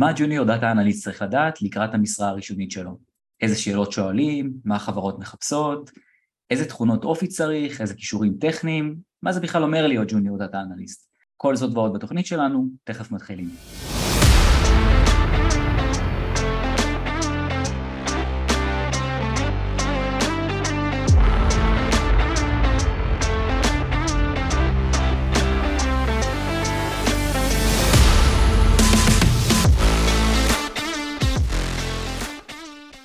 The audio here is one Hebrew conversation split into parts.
מה ג'וניור דאטה אנליסט צריך לדעת לקראת המשרה הראשונית שלו? איזה שאלות שואלים, מה החברות מחפשות, איזה תכונות אופי צריך, איזה כישורים טכניים, מה זה בכלל אומר להיות ג'וניור דאטה אנליסט. כל זאת ועוד בתוכנית שלנו, תכף מתחילים.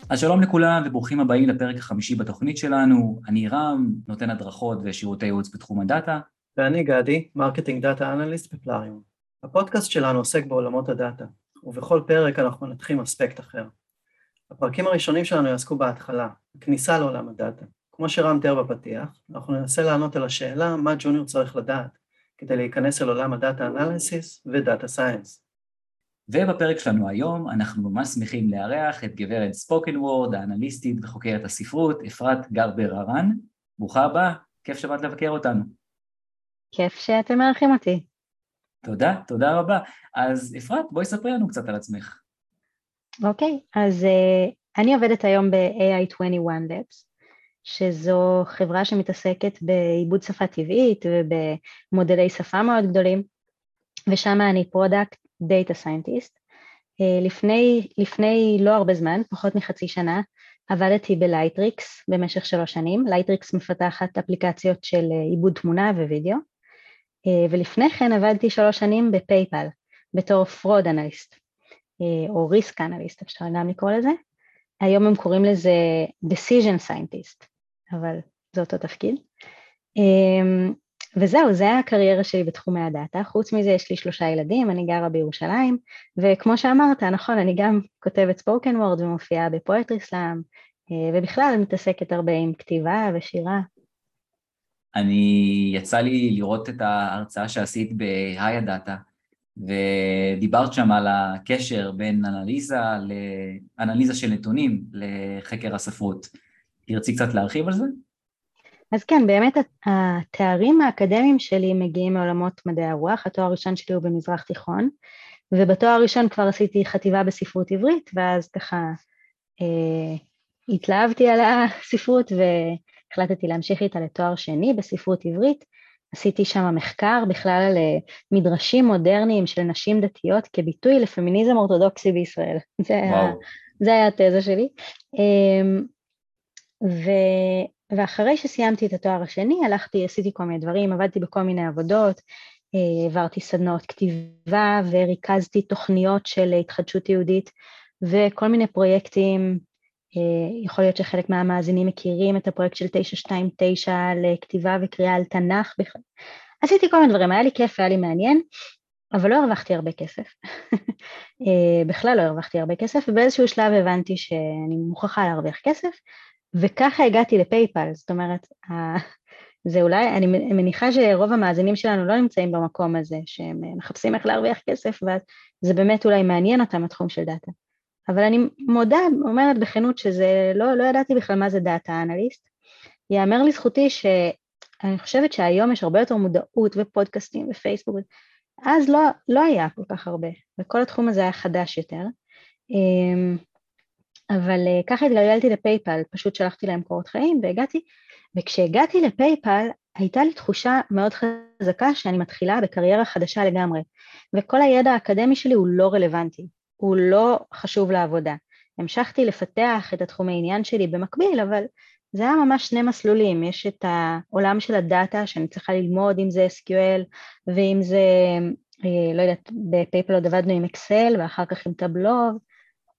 אז שלום לכולם וברוכים הבאים לפרק החמישי בתוכנית שלנו. אני רם, נותן הדרכות ושירותי ייעוץ בתחום הדאטה. ואני גדי, marketing data analyst ב Plarium. הפודקאסט שלנו עוסק בעולמות הדאטה, ובכל פרק אנחנו מנתחים אספקט אחר. הפרקים הראשונים שלנו יעסקו בהתחלה, בכניסה לעולם הדאטה. כמו שרם תיאר בפתיח, אנחנו ננסה לענות על השאלה מה junior צריך לדעת כדי להיכנס אל עולם ה data analysis ו data science. ובפרק שלנו היום אנחנו ממש שמחים לארח את גברת ספוקן וורד, האנליסטית וחוקרת הספרות, אפרת גרבר הרן. ברוכה הבאה, כיף שבאת לבקר אותנו. כיף שאתם מארחים אותי. תודה, תודה רבה. אז אפרת, בואי ספרי לנו קצת על עצמך. אוקיי, okay, אז uh, אני עובדת היום ב-AI21 Labs, שזו חברה שמתעסקת בעיבוד שפה טבעית ובמודלי שפה מאוד גדולים, ושם אני product data scientist. אה, לפני, לפני לא הרבה זמן, פחות מחצי שנה, עבדתי ב Lightricks במשך שלוש שנים. Lightricks מפתחת אפליקציות של אה, עיבוד תמונה ווידאו, אה, ולפני כן עבדתי שלוש שנים ב PayPal בתור fraud analyst, או risk analyst, אפשר גם לקרוא לזה. היום הם קוראים לזה decision scientist, אבל זה אותו תפקיד. וזהו, זה הקריירה שלי בתחומי הדאטה. חוץ מזה יש לי שלושה ילדים, אני גרה בירושלים, וכמו שאמרת, נכון, אני גם כותבת ספוקן וורד ומופיעה בפואטרי סלאם, אה, ובכלל אני מתעסקת הרבה עם כתיבה ושירה. אני, יצא לי לראות את ההרצאה שעשית ב-High Data, ודיברת שם על הקשר בין אנליזה לאנליזה של נתונים לחקר הספרות. תרצי קצת להרחיב על זה? אז כן, באמת התארים האקדמיים שלי מגיעים מעולמות מדעי הרוח, התואר הראשון שלי הוא במזרח תיכון, ובתואר הראשון כבר עשיתי חטיבה בספרות עברית, ואז ככה אה, התלהבתי על הספרות והחלטתי להמשיך איתה לתואר שני בספרות עברית. עשיתי שם מחקר בכלל על אה, מדרשים מודרניים של נשים דתיות כביטוי לפמיניזם אורתודוקסי בישראל. זה, היה, זה היה התזה שלי. אה, ו, ואחרי שסיימתי את התואר השני, הלכתי, עשיתי כל מיני דברים, עבדתי בכל מיני עבודות, אה, העברתי סדנאות כתיבה וריכזתי תוכניות של התחדשות יהודית וכל מיני פרויקטים, אה, יכול להיות שחלק מהמאזינים מכירים את הפרויקט של 929 לכתיבה וקריאה על תנ"ך בכלל. עשיתי כל מיני דברים, היה לי כיף, היה לי מעניין, אבל לא הרווחתי הרבה כסף. אה, בכלל לא הרווחתי הרבה כסף, ובאיזשהו שלב הבנתי שאני מוכרחה להרוויח כסף, וככה הגעתי ל PayPal, זאת אומרת, זה אולי, אני מניחה שרוב המאזינים שלנו לא נמצאים במקום הזה, שהם מחפשים איך להרוויח כסף, וזה באמת אולי מעניין אותם התחום של דאטה. אבל אני מודה, אומרת בכנות שזה, לא, לא ידעתי בכלל מה זה data analyst. יאמר לזכותי שאני חושבת שהיום יש הרבה יותר מודעות ופודקאסטים ופייסבוק, אז לא, לא היה כל כך הרבה, וכל התחום הזה היה חדש יותר. אבל uh, ככה התגלגלתי לפייפל, פשוט שלחתי להם קורות חיים והגעתי, וכשהגעתי לפייפל הייתה לי תחושה מאוד חזקה שאני מתחילה בקריירה חדשה לגמרי, וכל הידע האקדמי שלי הוא לא רלוונטי, הוא לא חשוב לעבודה. המשכתי לפתח את התחומי עניין שלי במקביל, אבל זה היה ממש שני מסלולים, יש את העולם של הדאטה שאני צריכה ללמוד, אם זה SQL ואם זה, אה, לא יודעת, בפייפל עוד עבדנו עם אקסל ואחר כך עם טבלוב,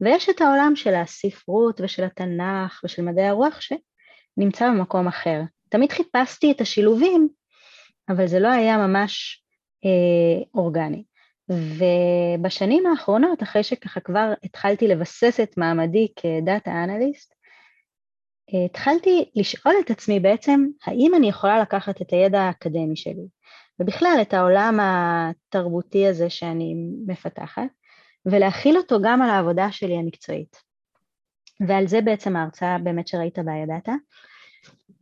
ויש את העולם של הספרות ושל התנ"ך ושל מדעי הרוח שנמצא במקום אחר. תמיד חיפשתי את השילובים, אבל זה לא היה ממש אה, אורגני. ובשנים האחרונות, אחרי שככה כבר התחלתי לבסס את מעמדי כדאטה אנליסט, התחלתי לשאול את עצמי בעצם, האם אני יכולה לקחת את הידע האקדמי שלי, ובכלל את העולם התרבותי הזה שאני מפתחת, ולהכיל אותו גם על העבודה שלי המקצועית. ועל זה בעצם ההרצאה באמת שראית בה ידעת.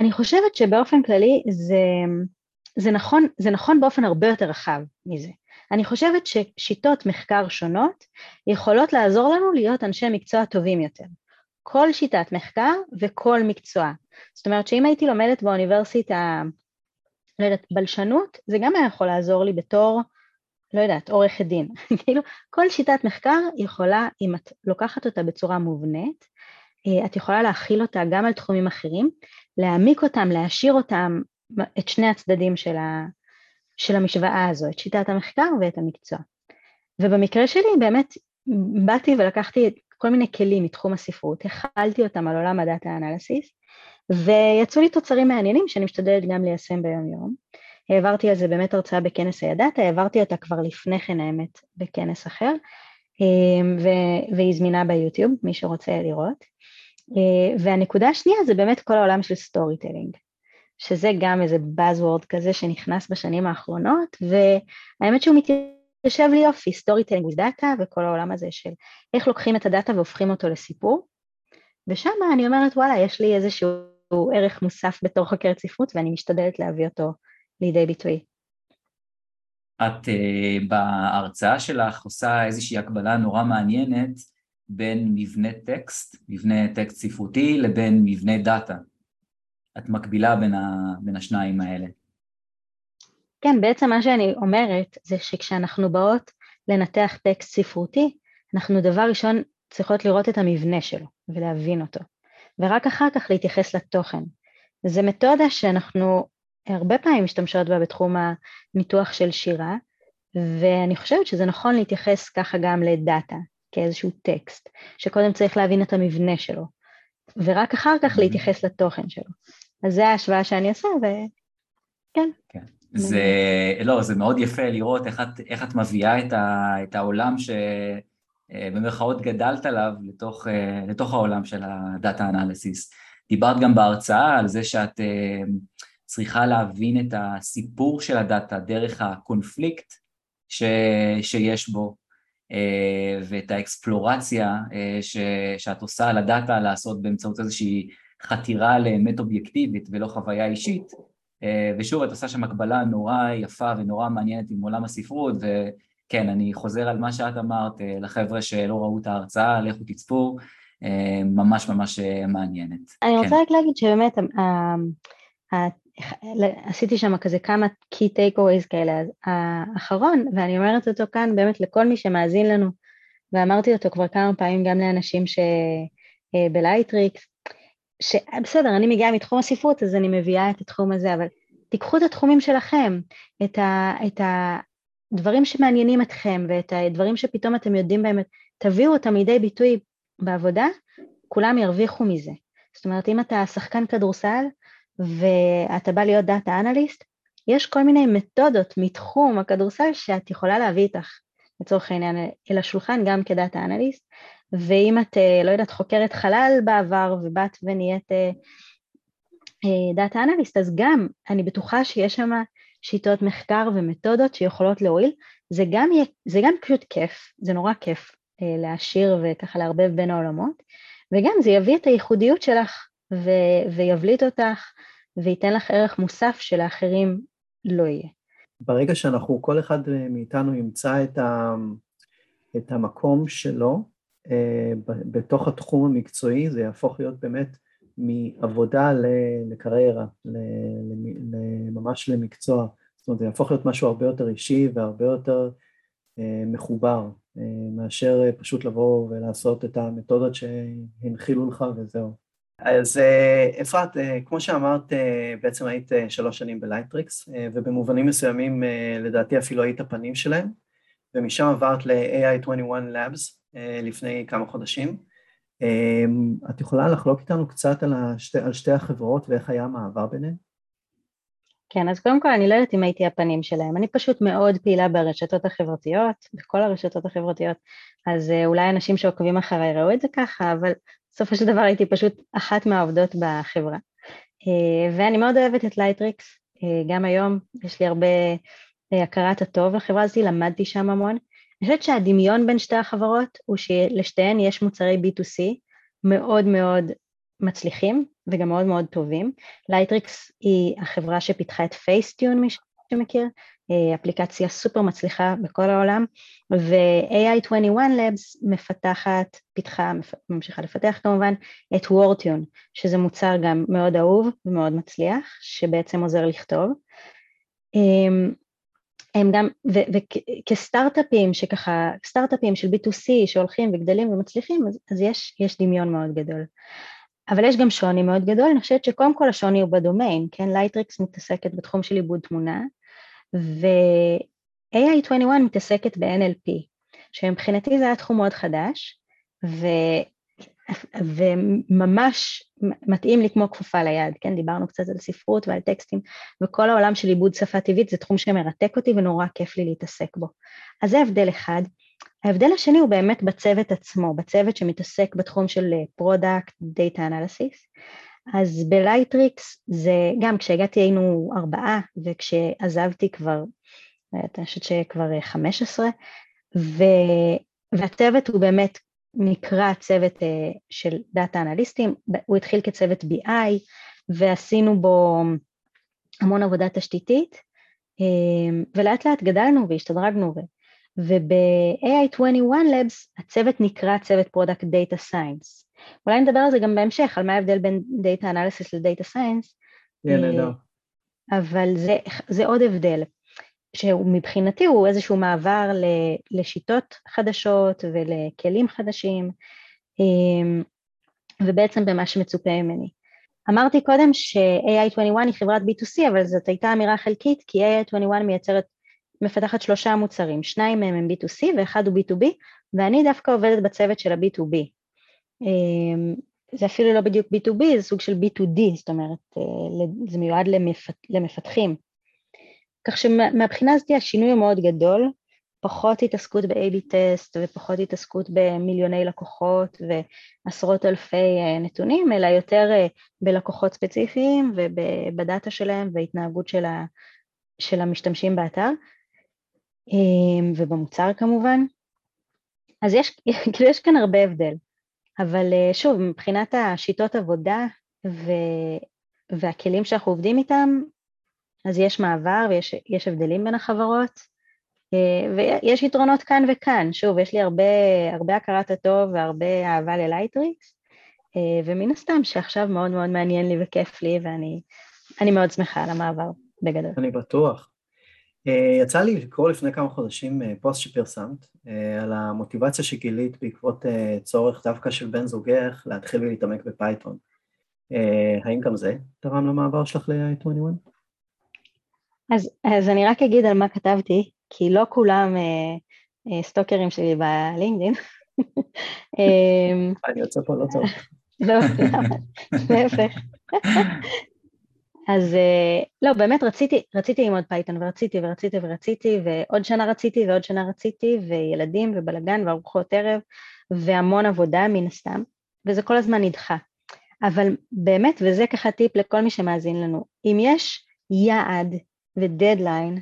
אני חושבת שבאופן כללי זה, זה, נכון, זה נכון באופן הרבה יותר רחב מזה. אני חושבת ששיטות מחקר שונות יכולות לעזור לנו להיות אנשי מקצוע טובים יותר. כל שיטת מחקר וכל מקצוע. זאת אומרת שאם הייתי לומדת באוניברסיטה, לא יודעת, בלשנות, זה גם היה יכול לעזור לי בתור, לא יודעת, עורכת דין. כאילו, כל שיטת מחקר יכולה, אם את לוקחת אותה בצורה מובנית, אה, את יכולה להכיל אותה גם על תחומים אחרים, להעמיק אותם, להעשיר אותם, את שני הצדדים של, ה, של המשוואה הזו, את שיטת המחקר ואת המקצוע. ובמקרה שלי באמת באתי ולקחתי כל מיני כלים מתחום הספרות, החלתי אותם על עולם ה data analysis, ויצאו לי תוצרים מעניינים שאני משתדלת גם ליישם ביום יום. העברתי על זה באמת הרצאה בכנס הידעת, העברתי אותה כבר לפני כן האמת בכנס אחר, אה, והיא זמינה ביוטיוב, מי שרוצה לראות. אה, והנקודה השנייה זה באמת כל העולם של storytelling, שזה גם איזה Buzzword כזה שנכנס בשנים האחרונות, והאמת שהוא מתיישב לי יופי, storytelling ו data וכל העולם הזה של איך לוקחים את הדאטה והופכים אותו לסיפור, ושם אני אומרת וואלה יש לי איזשהו ערך מוסף בתור חוקרת ספרות ואני משתדלת להביא אותו לידי ביטוי. את uh, בהרצאה שלך עושה איזושהי הקבלה נורא מעניינת בין מבנה טקסט, מבנה טקסט ספרותי, לבין מבנה דאטה. את מקבילה בין, ה, בין השניים האלה. כן, בעצם מה שאני אומרת זה שכשאנחנו באות לנתח טקסט ספרותי, אנחנו דבר ראשון צריכות לראות את המבנה שלו ולהבין אותו, ורק אחר כך להתייחס לתוכן. זו מתודה שאנחנו הרבה פעמים משתמשות בה בתחום הניתוח של שירה, ואני חושבת שזה נכון להתייחס ככה גם לדאטה, כאיזשהו טקסט, שקודם צריך להבין את המבנה שלו, ורק אחר כך להתייחס לתוכן שלו. אז זה ההשוואה שאני עושה, וכן. כן. זה, לא, זה מאוד יפה לראות איך את, איך את מביאה את, ה, את העולם שבמרכאות גדלת עליו לתוך, לתוך העולם של הדאטה אנליסיס. דיברת גם בהרצאה על זה שאת צריכה להבין את הסיפור של הדאטה דרך הקונפליקט ש, שיש בו, אה, ואת האקספלורציה אה, ש, שאת עושה על הדאטה לעשות באמצעות איזושהי חתירה לאמת אובייקטיבית ולא חוויה אישית אה, ושוב את עושה שם הקבלה נורא יפה ונורא מעניינת עם עולם הספרות וכן אני חוזר על מה שאת אמרת לחבר'ה שלא ראו את ההרצאה לכו תצפו ממש ממש מעניינת. אני כן. רוצה רק להגיד שבאמת עשיתי שם כזה כמה key takeaways כאלה, האחרון, ואני אומרת אותו כאן באמת לכל מי שמאזין לנו, ואמרתי אותו כבר כמה פעמים גם לאנשים שב Lightricks, אה, שבסדר, אני מגיעה מתחום הספרות אז אני מביאה את התחום הזה, אבל תיקחו את התחומים שלכם, את, ה, את הדברים שמעניינים אתכם ואת הדברים שפתאום אתם יודעים בהם, תביאו אותם לידי ביטוי בעבודה, כולם ירוויחו מזה. זאת אומרת, אם אתה שחקן כדורסל, ואתה בא להיות data analyst, יש כל מיני מתודות מתחום הכדורסל שאת יכולה להביא איתך לצורך העניין אל השולחן גם כדאטה אנליסט, ואם את, אה, לא יודעת, חוקרת חלל בעבר ובאת ונהיית דאטה אה, אנליסט, אז גם אני בטוחה שיש שם שיטות מחקר ומתודות שיכולות להועיל, זה גם, זה גם פשוט כיף, זה נורא כיף אה, להעשיר וככה לערבב בין העולמות, וגם זה יביא את הייחודיות שלך ו- ויבליט אותך וייתן לך ערך מוסף שלאחרים לא יהיה. ברגע שאנחנו, כל אחד מאיתנו ימצא את, ה, את המקום שלו אה, בתוך התחום המקצועי, זה יהפוך להיות באמת מעבודה לקריירה, ממש למקצוע. זאת אומרת, זה יהפוך להיות משהו הרבה יותר אישי והרבה יותר אה, מחובר, אה, מאשר פשוט לבוא ולעשות את המתודות שהנחילו לך וזהו. אז אה, אפרת, אה, כמו שאמרת, אה, בעצם היית שלוש שנים ב Lightricks, ובמובנים מסוימים לדעתי אפילו היית הפנים שלהם, ומשם עברת ל-AI21 Labs לפני כמה חודשים. את יכולה לחלוק איתנו קצת על, השתי, על שתי החברות ואיך היה המעבר ביניהן? כן, אז קודם כל אני לא יודעת אם הייתי הפנים שלהם, אני פשוט מאוד פעילה ברשתות החברתיות, בכל הרשתות החברתיות, אז אולי אנשים שעוקבים אחריי ראו את זה ככה, אבל בסופו של דבר הייתי פשוט אחת מהעובדות בחברה. אה, ואני מאוד אוהבת את Lightricks, אה, גם היום יש לי הרבה אה, הכרת הטוב לחברה הזאת, למדתי שם המון. אני חושבת שהדמיון בין שתי החברות הוא שלשתיהן יש מוצרי B2C מאוד מאוד מצליחים וגם מאוד מאוד טובים. Lightricks היא החברה שפיתחה את Facetune, מי שמכיר, אפליקציה סופר מצליחה בכל העולם, ו-AI21 Labs מפתחת, פיתחה, ממשיכה לפתח כמובן, את Wordtune, שזה מוצר גם מאוד אהוב ומאוד מצליח, שבעצם עוזר לכתוב. אמ, הם גם, וכסטארט-אפים שככה, סטארט-אפים של B2C שהולכים וגדלים ומצליחים, אז, אז יש, יש דמיון מאוד גדול. אבל יש גם שוני מאוד גדול, אני חושבת שקודם כל השוני הוא בדומיין, כן? Lightricks מתעסקת בתחום של עיבוד תמונה, ו-AI21 מתעסקת ב-NLP, שמבחינתי זה היה תחום מאוד חדש, ו... וממש מתאים לי כמו כפפה ליד, כן? דיברנו קצת על ספרות ועל טקסטים, וכל העולם של עיבוד שפה טבעית זה תחום שמרתק אותי ונורא כיף לי להתעסק בו. אז זה הבדל אחד. ההבדל השני הוא באמת בצוות עצמו, בצוות שמתעסק בתחום של product data analysis. אז ב Lightricks זה גם כשהגעתי היינו ארבעה וכשעזבתי כבר, אני חושבת שכבר חמש עשרה והצוות הוא באמת נקרא צוות אה, של data אנליסטים, הוא התחיל כצוות BI ועשינו בו המון עבודה תשתיתית אה, ולאט לאט גדלנו והשתדרגנו וב-AI21 Labs הצוות נקרא צוות product data science. אולי נדבר על זה גם בהמשך, על מה ההבדל בין data analysis ל data science. אבל זה, זה עוד הבדל, שמבחינתי הוא איזשהו מעבר לשיטות חדשות ולכלים חדשים, אמ, ובעצם במה שמצופה ממני. אמרתי קודם ש-AI21 היא חברת B2C, אבל זאת הייתה אמירה חלקית, כי AI21 מייצרת מפתחת שלושה מוצרים, שניים מהם הם B2C ואחד הוא B2B, ואני דווקא עובדת בצוות של ה-B2B. אמ, זה אפילו לא בדיוק B2B, זה סוג של B2D, זאת אומרת, אה, זה מיועד למפת, למפתחים. כך שמבחינה הזאת השינוי הוא מאוד גדול, פחות התעסקות ב-AB טסט ופחות התעסקות במיליוני לקוחות ועשרות אלפי אה, נתונים, אלא יותר אה, בלקוחות ספציפיים ובדאטה שלהם והתנהגות של, ה, של המשתמשים באתר. אמ, ובמוצר כמובן. אז יש, כאילו יש כאן הרבה הבדל, אבל אה, שוב, מבחינת השיטות עבודה ו, והכלים שאנחנו עובדים איתם, אז יש מעבר ויש הבדלים בין החברות, אה, ויש יתרונות כאן וכאן, שוב, יש לי הרבה, הרבה הכרת הטוב והרבה אהבה ל Lightricks, אה, ומן הסתם שעכשיו מאוד מאוד מעניין לי וכיף לי, ואני מאוד שמחה על המעבר, בגדול. אני בטוח. אה, יצא לי לקרוא לפני כמה חודשים אה, פוסט שפרסמת אה, על המוטיבציה שגילית בעקבות צורך דווקא של בן זוגך להתחיל ולהתעמק ב Python. האם גם זה תרם למעבר שלך ל-AI21? אז, אז אני רק אגיד על מה כתבתי, כי לא כולם סטוקרים שלי ב LinkedIn. אני יוצא פה לא טוב. לא, להפך. אז אה, לא, באמת רציתי, רציתי ללמוד Python ורציתי ורציתי ורציתי ועוד שנה רציתי ועוד שנה רציתי וילדים ובלאגן וארוחות ערב והמון עבודה מן הסתם וזה כל הזמן נדחה. אבל באמת, וזה ככה טיפ לכל מי שמאזין לנו, אם יש יעד ודדליין,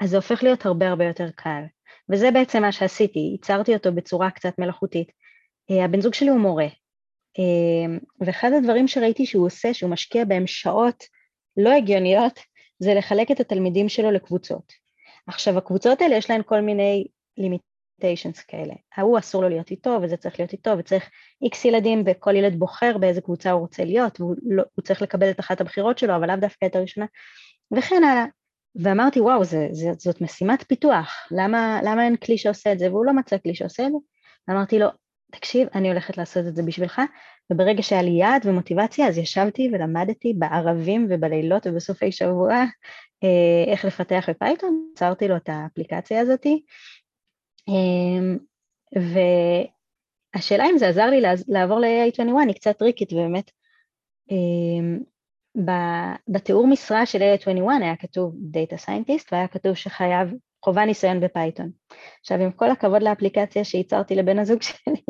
אז זה הופך להיות הרבה הרבה יותר קל. וזה בעצם מה שעשיתי, ייצרתי אותו בצורה קצת מלאכותית. אה, הבן זוג שלי הוא מורה, אה, ואחד הדברים שראיתי שהוא עושה, שהוא משקיע בהם שעות לא הגיוניות זה לחלק את התלמידים שלו לקבוצות. עכשיו הקבוצות האלה יש להן כל מיני לימיטיישנס כאלה. ההוא אסור לו להיות איתו וזה צריך להיות איתו וצריך איקס ילדים וכל ילד בוחר באיזה קבוצה הוא רוצה להיות והוא לא, צריך לקבל את אחת הבחירות שלו אבל לאו דווקא את הראשונה וכן הלאה. ואמרתי וואו זה, זה, זאת משימת פיתוח, למה, למה אין כלי שעושה את זה והוא לא מצא כלי שעושה את זה? אמרתי לו תקשיב אני הולכת לעשות את זה בשבילך וברגע שהיה לי יעד ומוטיבציה אז ישבתי ולמדתי בערבים ובלילות ובסופי שבוע אה, איך לפתח ב Python, יצרתי לו את האפליקציה הזאתי אמ, והשאלה אם זה עזר לי לעבור ל-AI21 היא קצת טריקית ובאמת אמ, בתיאור משרה של AI21 היה כתוב Data Scientist והיה כתוב שחייב חובה ניסיון ב Python. עכשיו עם כל הכבוד לאפליקציה שייצרתי לבן הזוג שלי,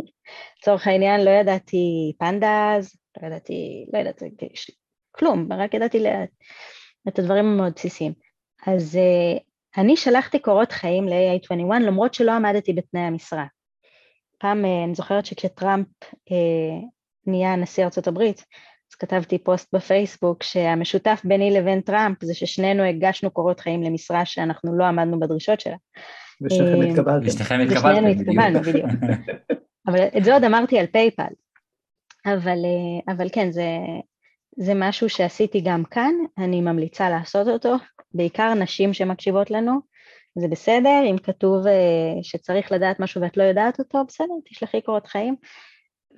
לצורך העניין לא ידעתי pandas, לא ידעתי, לא ידעתי כלום, רק ידעתי את הדברים המאוד בסיסיים. אז אה, אני שלחתי קורות חיים ל-AI21 למרות שלא עמדתי בתנאי המשרה. פעם אה, אני זוכרת שכשטראמפ אה, נהיה נשיא ארצות הברית, כתבתי פוסט בפייסבוק שהמשותף ביני לבין טראמפ זה ששנינו הגשנו קורות חיים למשרה שאנחנו לא עמדנו בדרישות שלה. ושניכם התקבלתם. ושניכם התקבלתם, התקבלנו, בדיוק. אבל את זה עוד אמרתי על PayPal. אבל, אבל כן, זה, זה משהו שעשיתי גם כאן, אני ממליצה לעשות אותו, בעיקר נשים שמקשיבות לנו, זה בסדר, אם כתוב שצריך לדעת משהו ואת לא יודעת אותו, בסדר, תשלחי קורות חיים.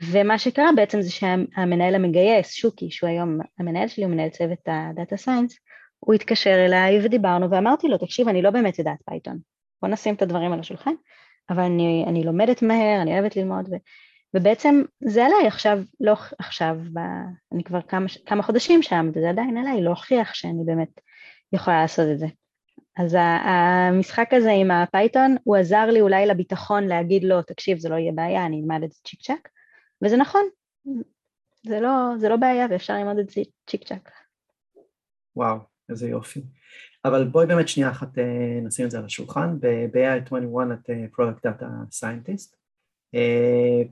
ומה שקרה בעצם זה שהמנהל המגייס, שוקי, שהוא היום המנהל שלי, הוא מנהל צוות הדאטה science, הוא התקשר אליי ודיברנו ואמרתי לו, תקשיב, אני לא באמת יודעת פייתון, בוא נשים את הדברים על השולחן, אבל אני, אני לומדת מהר, אני אוהבת ללמוד, ו, ובעצם זה עליי. עכשיו, לא עכשיו, ב, אני כבר כמה, כמה חודשים שם, וזה עדיין עליי להוכיח שאני באמת יכולה לעשות את זה. אז המשחק הזה עם הפייתון, הוא עזר לי אולי לביטחון להגיד לו, תקשיב, זה לא יהיה בעיה, אני אלמד את זה צ'יק צ'אק, וזה נכון, זה לא, זה לא בעיה ואפשר ללמוד את זה צ'יק צ'אק. וואו, איזה יופי. אבל בואי באמת שנייה אחת אה, נשים את זה על השולחן, ב-AI21 את product data scientist,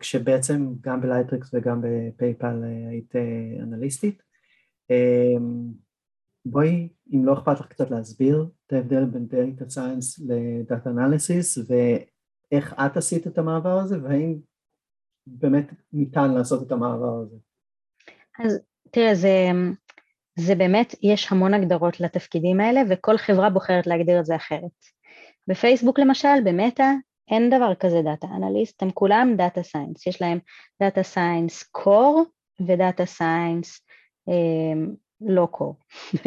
כשבעצם גם בלייטריקס וגם ב-PayPal אה, היית אה, אנליסטית. בואי, אם לא אכפת לך קצת להסביר את ההבדל בין דאטה סיינס לדאטה אנליסיס ואיך את עשית את המעבר הזה והאם באמת ניתן לעשות את המעבר הזה? אז תראה, זה, זה באמת, יש המון הגדרות לתפקידים האלה, וכל חברה בוחרת להגדיר את זה אחרת. בפייסבוק למשל, במטא, אין דבר כזה data analyst, הם כולם data science, יש להם data science core ו-data science לא core.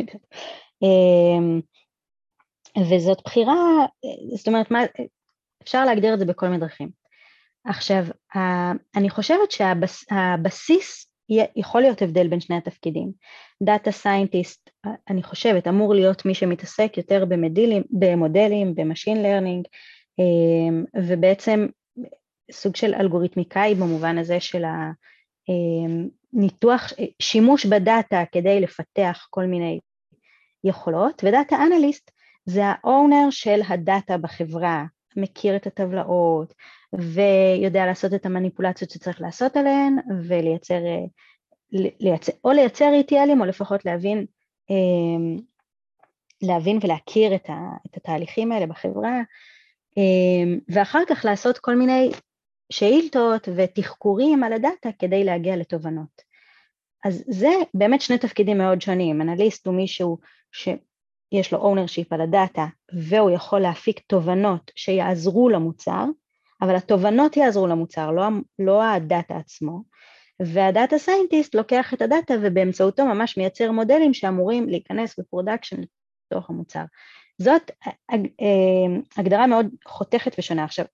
וזאת בחירה, זאת אומרת, מה, אפשר להגדיר את זה בכל מיני דרכים. עכשיו, אני חושבת שהבסיס יכול להיות הבדל בין שני התפקידים. data scientist, אני חושבת, אמור להיות מי שמתעסק יותר במדילים, במודלים, ב-machine learning, אמ, ובעצם סוג של אלגוריתמיקאי במובן הזה של הניתוח, אמ, שימוש בדאטה כדי לפתח כל מיני יכולות, ודאטה אנליסט זה האונר של הדאטה בחברה, מכיר את הטבלאות ויודע לעשות את המניפולציות שצריך לעשות עליהן ולייצר, לייצר, או לייצר ETLים או לפחות להבין, אמ, להבין ולהכיר את, ה, את התהליכים האלה בחברה אמ, ואחר כך לעשות כל מיני שאילתות ותחקורים על הדאטה כדי להגיע לתובנות. אז זה באמת שני תפקידים מאוד שונים, אנליסט הוא מישהו ש... יש לו ownership על הדאטה והוא יכול להפיק תובנות שיעזרו למוצר, אבל התובנות יעזרו למוצר, לא, לא הדאטה עצמו, וה-data scientist לוקח את הדאטה ובאמצעותו ממש מייצר מודלים שאמורים להיכנס ב-production לתוך המוצר. זאת אה, הגדרה מאוד חותכת ושונה. עכשיו,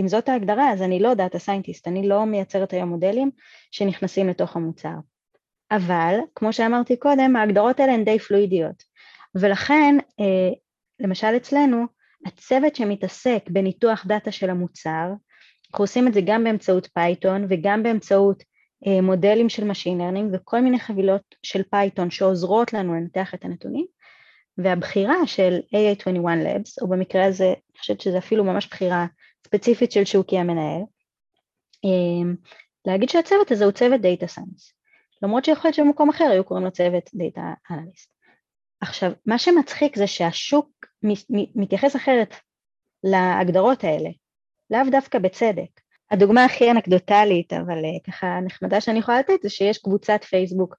אם זאת ההגדרה, אז אני לא data scientist, אני לא מייצרת היום מודלים שנכנסים לתוך המוצר. אבל, כמו שאמרתי קודם, ההגדרות האלה הן די fluid-יות. ולכן, אה, למשל אצלנו, הצוות שמתעסק בניתוח דאטה של המוצר, אנחנו עושים את זה גם באמצעות פייתון וגם באמצעות אה, מודלים של Machine Learning וכל מיני חבילות של פייתון שעוזרות לנו לנתח את הנתונים, והבחירה של AI21 Labs, או במקרה הזה, אני חושבת שזה אפילו ממש בחירה ספציפית של שוקי המנהל, אה, להגיד שהצוות הזה הוא צוות Data Science, למרות שיכול להיות שבמקום אחר היו קוראים לו צוות Data Analyst. עכשיו, מה שמצחיק זה שהשוק מתייחס אחרת להגדרות האלה, לאו דווקא בצדק. הדוגמה הכי אנקדוטלית, אבל אה, ככה נחמדה שאני יכולה לתת, זה שיש קבוצת פייסבוק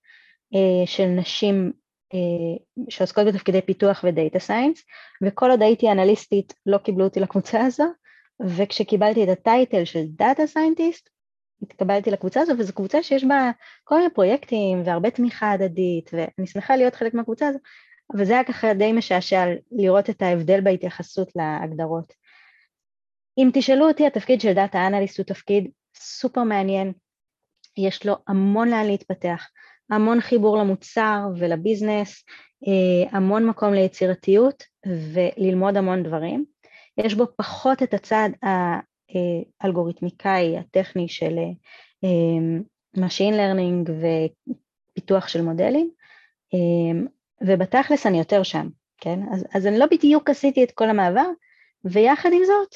אה, של נשים אה, שעוסקות בתפקידי פיתוח ודאטה סיינס, וכל עוד הייתי אנליסטית לא קיבלו אותי לקבוצה הזו, וכשקיבלתי את ה-title של data scientist, התקבלתי לקבוצה הזו, וזו קבוצה שיש בה כל מיני פרויקטים והרבה תמיכה הדדית, ואני שמחה להיות חלק מהקבוצה הזו, אבל זה היה ככה די משעשע לראות את ההבדל בהתייחסות להגדרות. אם תשאלו אותי, התפקיד של data analyst הוא תפקיד סופר מעניין, יש לו המון לאן להתפתח, המון חיבור למוצר ול-business, אה, המון מקום ליצירתיות וללמוד המון דברים. יש בו פחות את הצד האלגוריתמיקאי, הטכני של אה, Machine Learning ופיתוח של מודלים, אה, ובתכלס אני יותר שם, כן? אז, אז אני לא בדיוק עשיתי את כל המעבר, ויחד עם זאת,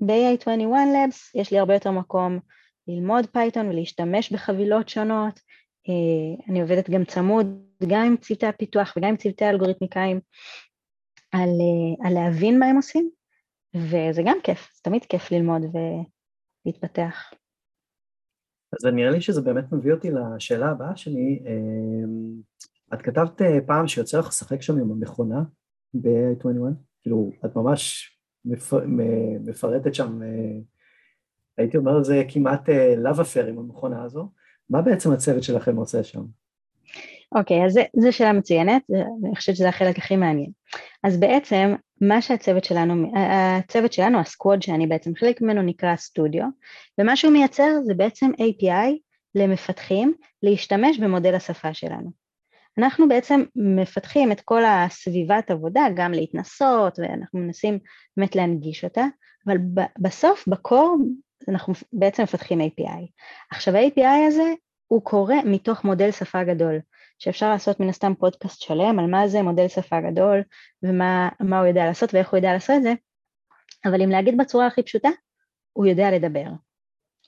ב-AI21 Labs יש לי הרבה יותר מקום ללמוד פייתון ולהשתמש בחבילות שונות, אני עובדת גם צמוד, גם עם צוותי הפיתוח וגם עם צוותי האלגוריתמיקאים, על, על להבין מה הם עושים, וזה גם כיף, זה תמיד כיף ללמוד ולהתפתח. אז נראה לי שזה באמת מביא אותי לשאלה הבאה שלי. את כתבת אה, פעם שיוצא לך לשחק שם עם המכונה ב-21? כאילו, את ממש מפרטת שם, אה, הייתי אומר, זה כמעט לאו אפר עם המכונה הזו. מה בעצם הצוות שלכם עושה שם? אוקיי, okay, אז זו שאלה מצוינת, אני חושבת שזה החלק הכי מעניין. אז בעצם, מה שהצוות שלנו, הצוות שלנו, הסקווד שאני בעצם חלק ממנו נקרא סטודיו, ומה שהוא מייצר זה בעצם API למפתחים להשתמש במודל השפה שלנו. אנחנו בעצם מפתחים את כל הסביבת עבודה, גם להתנסות, ואנחנו מנסים באמת להנגיש אותה, אבל בסוף, בקור, אנחנו בעצם מפתחים API. עכשיו ה-API הזה הוא קורה מתוך מודל שפה גדול, שאפשר לעשות מן הסתם פודקאסט שלם על מה זה מודל שפה גדול ומה הוא יודע לעשות ואיך הוא יודע לעשות את זה, אבל אם להגיד בצורה הכי פשוטה, הוא יודע לדבר.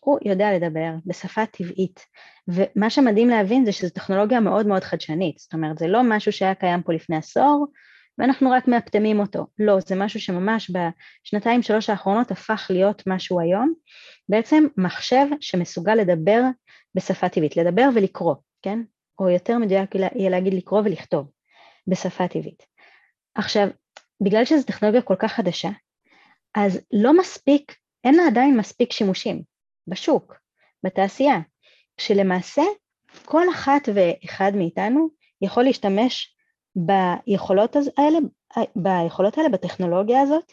הוא יודע לדבר בשפה טבעית, ומה שמדהים להבין זה שזו טכנולוגיה מאוד מאוד חדשנית, זאת אומרת זה לא משהו שהיה קיים פה לפני עשור ואנחנו רק מאפטמים אותו, לא, זה משהו שממש בשנתיים שלוש האחרונות הפך להיות משהו היום, בעצם מחשב שמסוגל לדבר בשפה טבעית, לדבר ולקרוא, כן? או יותר מדויק יהיה להגיד לקרוא ולכתוב בשפה טבעית. עכשיו, בגלל שזו טכנולוגיה כל כך חדשה, אז לא מספיק, אין לה עדיין מספיק שימושים בשוק, בתעשייה, שלמעשה כל אחת ואחד מאיתנו יכול להשתמש ביכולות האלה, ביכולות האלה, בטכנולוגיה הזאת,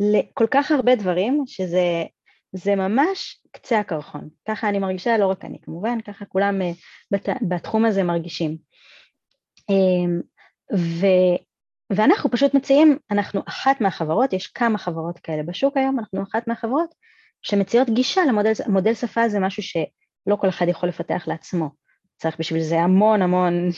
לכל כך הרבה דברים, שזה זה ממש קצה הקרחון. ככה אני מרגישה, לא רק אני כמובן, ככה כולם אה, בת, בתחום הזה מרגישים. אמ, ו, ואנחנו פשוט מציעים, אנחנו אחת מהחברות, יש כמה חברות כאלה בשוק היום, אנחנו אחת מהחברות שמציעות גישה למודל, מודל שפה זה משהו שלא כל אחד יכול לפתח לעצמו. צריך בשביל זה המון המון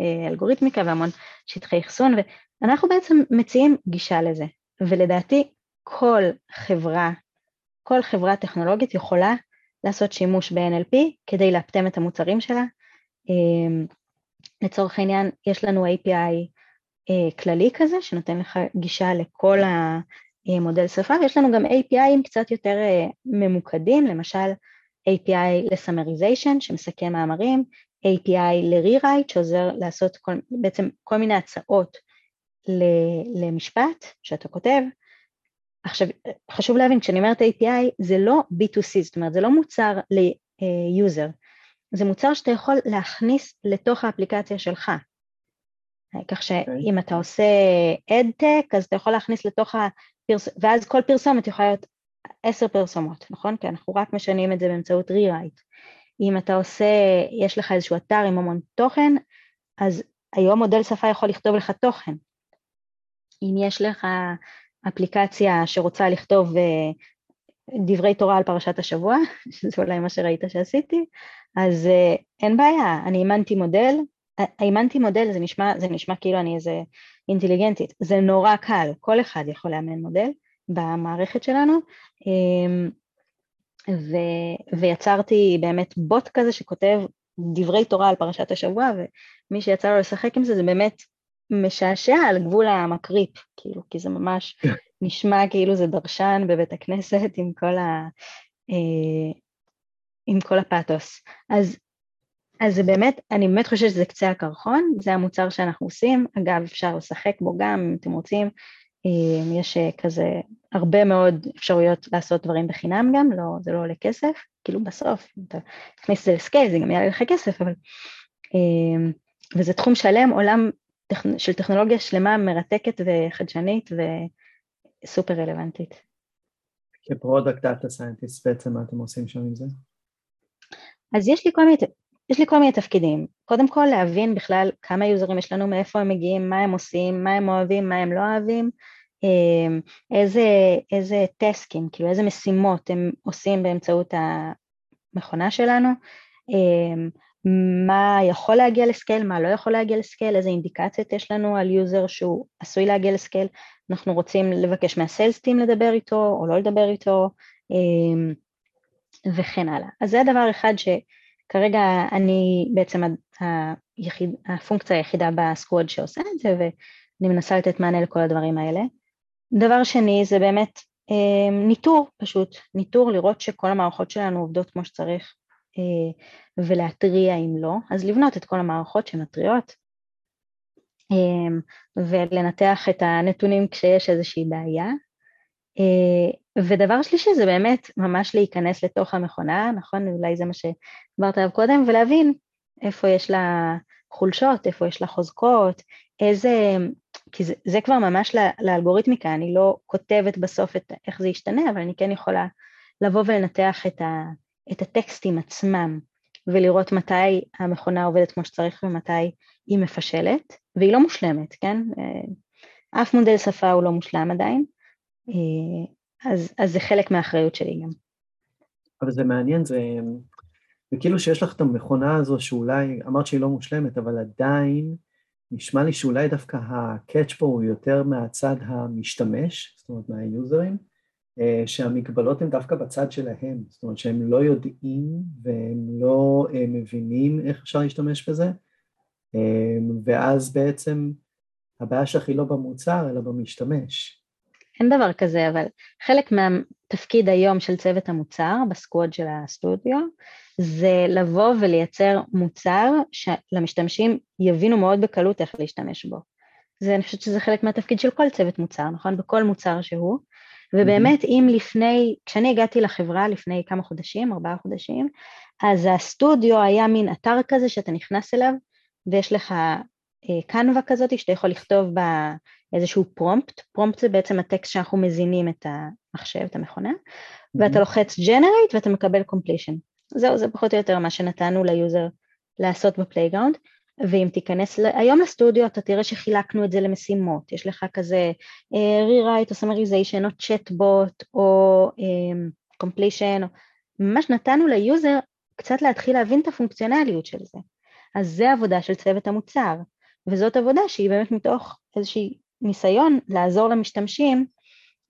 אה, אלגוריתמיקה והמון שטחי אחסון, ואנחנו בעצם מציעים גישה לזה. ולדעתי כל חברה כל חברה טכנולוגית יכולה לעשות שימוש ב-NLP כדי לאפטם את המוצרים שלה. אמ, לצורך העניין, יש לנו API אה, כללי כזה, שנותן לך גישה לכל המודל שפה, ויש לנו גם APIים קצת יותר אה, ממוקדים, למשל API לסמריזיישן שמסכם מאמרים, API ל-rewrite שעוזר לעשות כל, בעצם כל מיני הצעות למשפט שאתה כותב, עכשיו, חשוב להבין, כשאני אומרת API זה לא B2C, זאת אומרת זה לא מוצר ל-user, זה מוצר שאתה יכול להכניס לתוך האפליקציה שלך. כך שאם okay. אתה עושה אדטק, אז אתה יכול להכניס לתוך הפרסומת, ואז כל פרסומת יכולה להיות עשר פרסומות, נכון? כי אנחנו רק משנים את זה באמצעות rewrite. אם אתה עושה, יש לך איזשהו אתר עם המון תוכן, אז היום מודל שפה יכול לכתוב לך תוכן. אם יש לך אפליקציה שרוצה לכתוב אה, דברי תורה על פרשת השבוע, שזה אולי מה שראית שעשיתי, אז אה, אין בעיה, אני אימנתי מודל, אימנתי מודל זה נשמע, זה נשמע כאילו אני איזה אינטליגנטית, זה נורא קל, כל אחד יכול לאמן מודל במערכת שלנו, אמ, ו, ויצרתי באמת בוט כזה שכותב דברי תורה על פרשת השבוע, ומי שיצא לו לשחק עם זה זה באמת משעשע על גבול המקריפ, כאילו, כי זה ממש כן. נשמע כאילו זה דרשן בבית הכנסת עם כל, ה, אה, עם כל הפאתוס. אז, אז זה באמת, אני באמת חושבת שזה קצה הקרחון, זה המוצר שאנחנו עושים, אגב אפשר לשחק בו גם אם אתם רוצים, אה, יש אה, כזה הרבה מאוד אפשרויות לעשות דברים בחינם גם, לא, זה לא עולה כסף, כאילו בסוף, אם אתה תכניס את זה לסקייל זה גם יעלה לך כסף, אבל... וזה תחום שלם, עולם של טכנולוגיה שלמה מרתקת וחדשנית וסופר רלוונטית. כ-product data scientist בעצם מה אתם עושים שם עם זה? אז יש לי כל מיני, יש לי כל מיני תפקידים. קודם כל להבין בכלל כמה יוזרים יש לנו, מאיפה הם מגיעים, מה הם עושים, מה הם אוהבים, מה הם לא אוהבים, אמ, איזה, איזה task-ים, כאילו איזה משימות הם עושים באמצעות המכונה שלנו, אמ, מה יכול להגיע ל-scale, מה לא יכול להגיע ל-scale, איזה אינדיקציות יש לנו על user שהוא עשוי להגיע ל-scale, אנחנו רוצים לבקש מהסיילס טים לדבר איתו או לא לדבר איתו אמ, וכן הלאה. אז זה הדבר אחד ש, כרגע אני בעצם היחיד, הפונקציה היחידה בסקווד שעושה את זה, ואני מנסה לתת מענה לכל הדברים האלה. דבר שני זה באמת אה, ניטור פשוט, ניטור לראות שכל המערכות שלנו עובדות כמו שצריך אה, ולהתריע אם לא, אז לבנות את כל המערכות שמתריעות אה, ולנתח את הנתונים כשיש איזושהי בעיה. ודבר שלישי זה באמת ממש להיכנס לתוך המכונה, נכון? אולי זה מה שדיברת עליו קודם, ולהבין איפה יש לה חולשות, איפה יש לה חוזקות, איזה, כי זה, זה כבר ממש לאלגוריתמיקה, אני לא כותבת בסוף את איך זה ישתנה, אבל אני כן יכולה לבוא ולנתח את, ה, את הטקסטים עצמם, ולראות מתי המכונה עובדת כמו שצריך ומתי היא מפשלת, והיא לא מושלמת, כן? אה, אף מודל שפה הוא לא מושלם עדיין, אה, אז, אז זה חלק מהאחריות שלי גם. אבל זה מעניין, זה, זה כאילו שיש לך את המכונה הזו שאולי, אמרת שהיא לא מושלמת, אבל עדיין נשמע לי שאולי דווקא הקאץ' פה הוא יותר מהצד המשתמש, זאת אומרת מהיוזרים, אה, שהמגבלות הן דווקא בצד שלהם, זאת אומרת שהם לא יודעים והם לא אה, מבינים איך אפשר להשתמש בזה, אה, ואז בעצם הבעיה שלך היא לא במוצר אלא במשתמש. אין דבר כזה, אבל חלק מהתפקיד היום של צוות המוצר בסקווד של הסטודיו זה לבוא ולייצר מוצר שלמשתמשים יבינו מאוד בקלות איך להשתמש בו. זה, אני חושבת שזה חלק מהתפקיד של כל צוות מוצר, נכון? בכל מוצר שהוא. ובאמת, אם לפני, כשאני הגעתי לחברה לפני כמה חודשים, ארבעה חודשים, אז הסטודיו היה מין אתר כזה שאתה נכנס אליו, ויש לך קנווה כזאת שאתה יכול לכתוב בה איזשהו prompt, prompt זה בעצם הטקסט שאנחנו מזינים את המחשב, את המכונה, ואתה לוחץ generate ואתה מקבל completion. זהו, זה פחות או יותר מה שנתנו ל-user לעשות ב-playground, ואם תיכנס היום לסטודיו אתה תראה שחילקנו את זה למשימות, יש לך כזה uh, rewrite או summarization או chatbot או um, completion, או... ממש נתנו ל-user קצת להתחיל להבין את הפונקציונליות של זה. אז זה עבודה של צוות המוצר, וזאת עבודה שהיא באמת מתוך איזושהי ניסיון לעזור למשתמשים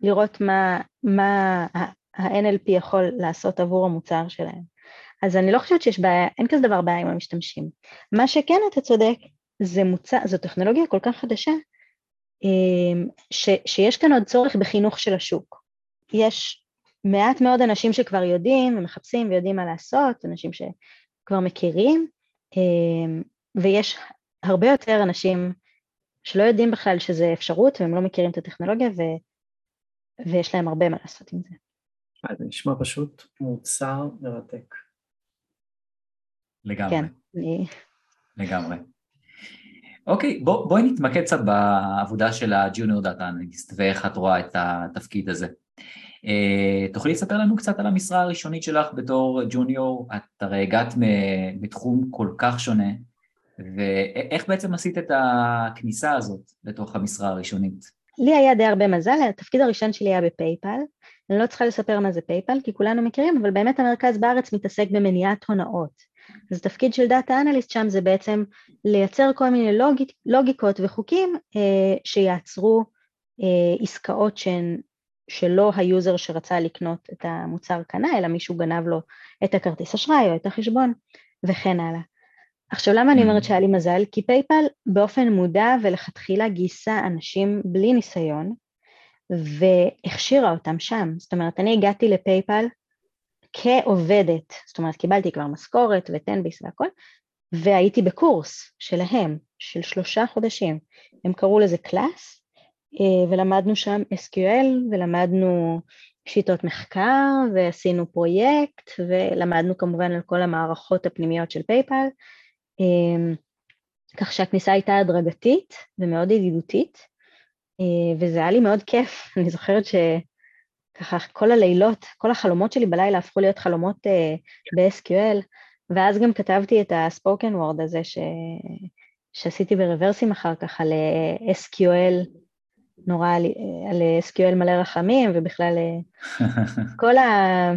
לראות מה, מה ה-NLP יכול לעשות עבור המוצר שלהם. אז אני לא חושבת שיש בעיה, אין כזה דבר בעיה עם המשתמשים. מה שכן אתה צודק, זה מוצע, זו טכנולוגיה כל כך חדשה, אמ, ש, שיש כאן עוד צורך בחינוך של השוק. יש מעט מאוד אנשים שכבר יודעים ומחפשים ויודעים מה לעשות, אנשים שכבר מכירים, אמ, ויש הרבה יותר אנשים שלא יודעים בכלל שזה אפשרות והם לא מכירים את הטכנולוגיה ו, ויש להם הרבה מה לעשות עם זה. זה נשמע פשוט מוצר מרתק. לגמרי. כן. לגמרי. אוקיי, בוא, בואי נתמקד קצת בעבודה של הג'וניור דאטה אנליסט ואיך את רואה את התפקיד הזה. Uh, תוכלי לספר לנו קצת על המשרה הראשונית שלך בתור ג'וניור? את הרי הגעת מתחום כל כך שונה, ואיך בעצם עשית את הכניסה הזאת לתוך המשרה הראשונית? לי היה די הרבה מזל, התפקיד הראשון שלי היה בפייפל, אני לא צריכה לספר מה זה פייפל כי כולנו מכירים, אבל באמת המרכז בארץ מתעסק במניעת הונאות. אז התפקיד של data analyst שם זה בעצם לייצר כל מיני לוגיק, לוגיקות וחוקים אה, שיעצרו אה, עסקאות שהן, שלא ה user שרצה לקנות את המוצר קנה, אלא מישהו גנב לו את הכרטיס אשראי או את החשבון וכן הלאה. עכשיו למה אני אומרת mm. שהיה לי מזל? כי פייפל באופן מודע ולכתחילה גייסה אנשים בלי ניסיון והכשירה אותם שם. זאת אומרת, אני הגעתי לפייפל כעובדת, זאת אומרת קיבלתי כבר משכורת ותן ביס והכל, והייתי בקורס שלהם, של שלושה חודשים, הם קראו לזה class, אה, ולמדנו שם SQL, ולמדנו שיטות מחקר, ועשינו פרויקט, ולמדנו כמובן על כל המערכות הפנימיות של פייפל, כך שהכניסה הייתה הדרגתית ומאוד ידידותית, אה, וזה היה לי מאוד כיף, אני זוכרת ש... ככה כל הלילות, כל החלומות שלי בלילה הפכו להיות חלומות uh, ב-SQL, ואז גם כתבתי את ה spoken word הזה ש... שעשיתי ברוורסים אחר כך על uh, SQL, נורא על, על SQL מלא רחמים, ובכלל כל, ה...